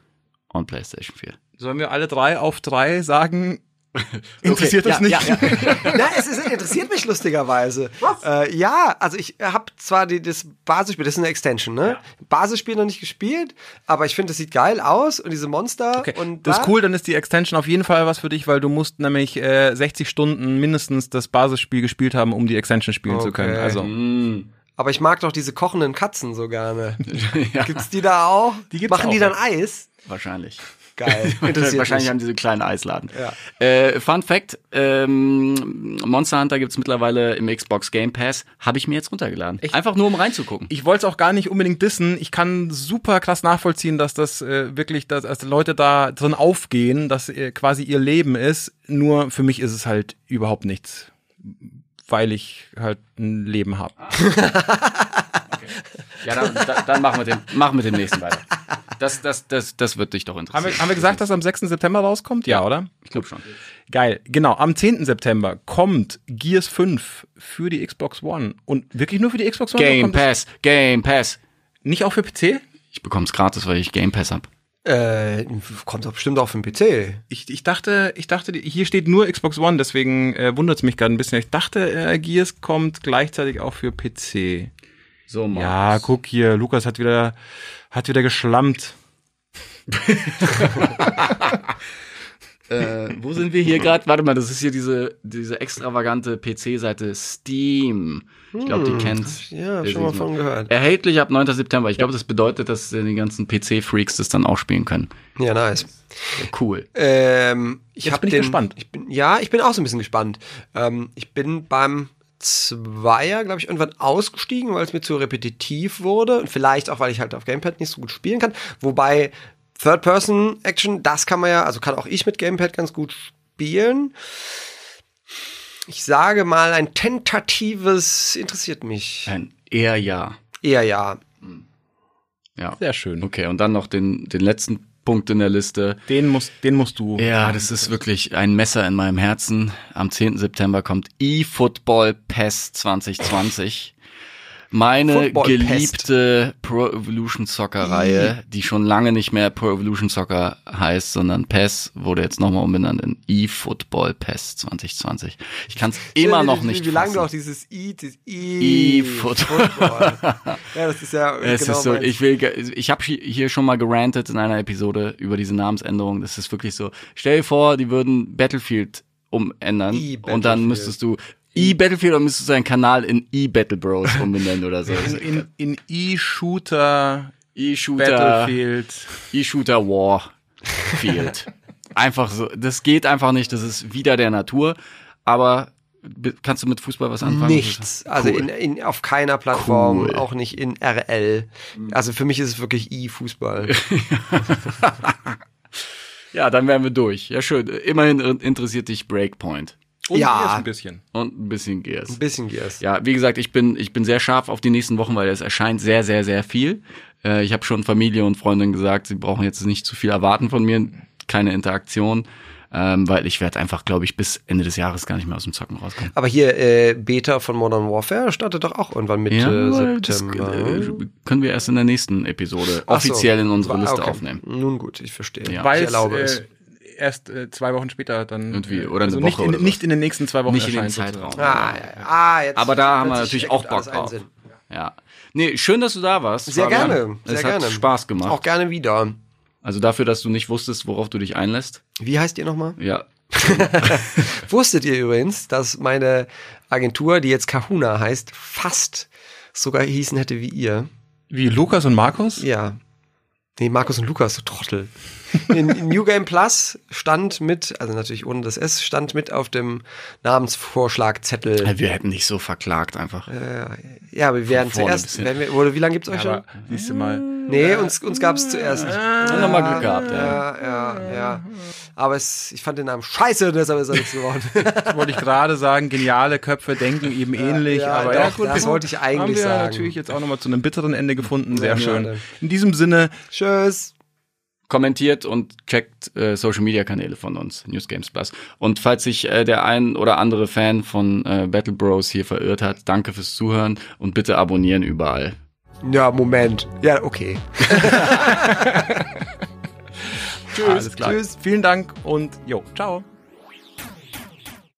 und PlayStation 4. Sollen wir alle drei auf drei sagen, interessiert uns ja, nicht? ja, ja. Na, es ist, interessiert mich lustigerweise. Was? Äh, ja, also ich habe zwar die, das Basisspiel, das ist eine Extension, ne? Basisspiel noch nicht gespielt, aber ich finde, das sieht geil aus und diese Monster Okay, und das da- ist cool, dann ist die Extension auf jeden Fall was für dich, weil du musst nämlich äh, 60 Stunden mindestens das Basisspiel gespielt haben, um die Extension spielen zu können. Okay. Also Aber ich mag doch diese kochenden Katzen so gerne. ja, Gibt's die da auch? Die gibt's Machen die auch, dann Eis? wahrscheinlich. Geil. Wahrscheinlich haben diese kleinen Eisladen. Ja. Äh, Fun Fact, ähm, Monster Hunter gibt's mittlerweile im Xbox Game Pass. Habe ich mir jetzt runtergeladen. Einfach nur, um reinzugucken. ich wollte es auch gar nicht unbedingt dissen. Ich kann super krass nachvollziehen, dass das äh, wirklich, dass, dass Leute da drin aufgehen, dass äh, quasi ihr Leben ist. Nur für mich ist es halt überhaupt nichts, weil ich halt ein Leben habe. Ja, dann, dann, machen, wir den, machen wir den nächsten weiter. Das, das, das, das wird dich doch Haben interessieren. wir, haben wir gesagt, dass am 6. September rauskommt? Ja, oder? Ich glaube schon. Geil. Genau, am 10. September kommt Gears 5 für die Xbox One. Und wirklich nur für die Xbox One? Game kommt es Pass, Game Pass. Nicht auch für PC? Ich bekomm's gratis, weil ich Game Pass hab. Äh, kommt doch bestimmt auf den PC. Ich, ich dachte, ich dachte, hier steht nur Xbox One, deswegen äh, wundert es mich gerade ein bisschen. Ich dachte, äh, Gears kommt gleichzeitig auch für PC. So, Markus. Ja, guck hier, Lukas hat wieder, hat wieder geschlammt. Äh, wo sind wir hier gerade? Warte mal, das ist hier diese, diese extravagante PC-Seite Steam. Ich glaube, die kennt. Hm, Ja, der schon mal von gehört. Erhältlich ab 9. September. Ich glaube, das bedeutet, dass die ganzen PC-Freaks das dann auch spielen können. Ja, nice. Ja, cool. Ähm, ich Jetzt bin ich den, gespannt. Ich bin, ja, ich bin auch so ein bisschen gespannt. Ähm, ich bin beim Zweier, glaube ich, irgendwann ausgestiegen, weil es mir zu repetitiv wurde und vielleicht auch, weil ich halt auf Gamepad nicht so gut spielen kann. Wobei Third-Person-Action, das kann man ja, also kann auch ich mit Gamepad ganz gut spielen. Ich sage mal, ein tentatives interessiert mich. Ein eher ja. Eher ja. Ja. Sehr schön. Okay, und dann noch den, den letzten Punkt in der Liste. Den musst, den musst du. Ja, das ist wirklich ein Messer in meinem Herzen. Am 10. September kommt eFootball PES 2020. Meine geliebte Pro Evolution Soccer Reihe, die schon lange nicht mehr Pro Evolution Soccer heißt, sondern PES, wurde jetzt nochmal umbenannt in eFootball PES 2020. Ich kann es immer noch nicht Wie lange du auch dieses I, dieses I, E-Football. ja, das ist ja Es genau ist so, meins. ich will, ich habe hier schon mal gerantet in einer Episode über diese Namensänderung. Das ist wirklich so. Stell dir vor, die würden Battlefield umändern und dann müsstest du E-Battlefield oder müsstest du deinen Kanal in E-Battle Bros umbenennen oder so. In, in, in E-Shooter, E-Shooter, Battlefield. E-Shooter Warfield. einfach so. Das geht einfach nicht. Das ist wieder der Natur. Aber Kannst du mit Fußball was anfangen? Nichts. Also Cool. in, in, auf keiner Plattform, Cool. auch nicht in RL. Also für mich ist es wirklich E-Fußball. Ja, dann wären wir durch. Ja, schön. Immerhin interessiert dich Breakpoint. Und Ja. Gears ein bisschen. Und ein bisschen Gears. Ein bisschen Gears. Ja, wie gesagt, ich bin, ich bin sehr scharf auf die nächsten Wochen, weil es erscheint sehr, sehr, sehr viel. Äh, ich habe schon Familie und Freundin gesagt, sie brauchen jetzt nicht zu viel erwarten von mir, keine Interaktion, ähm, weil ich werde einfach, glaube ich, bis Ende des Jahres gar nicht mehr aus dem Zocken rauskommen. Aber hier, äh, Beta von Modern Warfare startet doch auch irgendwann Mitte aber das, September. äh, können wir erst in der nächsten Episode Ach so. offiziell in unsere Liste okay. aufnehmen. Nun gut, ich verstehe. Ja. Weil ich erlaube es es. äh, erst äh, zwei Wochen später dann. Irgendwie, äh, oder eine also Woche nicht in, oder was. nicht in den nächsten zwei Wochen Nicht in den Zeitraum. Ah, ja, ah, jetzt Aber da haben wir natürlich auch Bock drauf. Ja. Nee, schön, dass du da warst. Sehr Fabian. gerne, sehr es gerne. hat Spaß gemacht. Auch gerne wieder. Also dafür, dass du nicht wusstest, worauf du dich einlässt. Wie heißt ihr nochmal? Ja. Wusstet ihr übrigens, dass meine Agentur, die jetzt Kahuna heißt, fast sogar hießen hätte wie ihr? Wie Lukas und Markus? Ja. Nee, Markus und Lukas, so Trottel. In, in New Game Plus stand mit, also natürlich ohne das S, stand mit auf dem Namensvorschlagzettel. Wir hätten dich so verklagt einfach. Ja, aber wir werden vorne zuerst, werden wir, oder wie lange gibt's euch schon? Aber siehst du mal. Nee, uns, uns gab's zuerst. Dann haben wir Glück gehabt, ja. Ja, ja, ja. Aber es, ich fand den Namen scheiße, deshalb ist er nichts geworden. Das wollte ich gerade sagen, geniale Köpfe denken eben ähnlich. ja, aber doch, ja, gut, das wollte ich eigentlich haben wir sagen. natürlich jetzt auch nochmal zu einem bitteren Ende gefunden. Sehr Ja, schön. In diesem Sinne, Tschüss. Kommentiert und checkt äh, Social Media Kanäle von uns, News Games Plus. Und falls sich äh, der ein oder andere Fan von äh, Battle Bros hier verirrt hat, danke fürs Zuhören und bitte abonnieren überall. Ja, Moment. Ja, okay. alles klar. Tschüss. Vielen Dank und jo, ciao.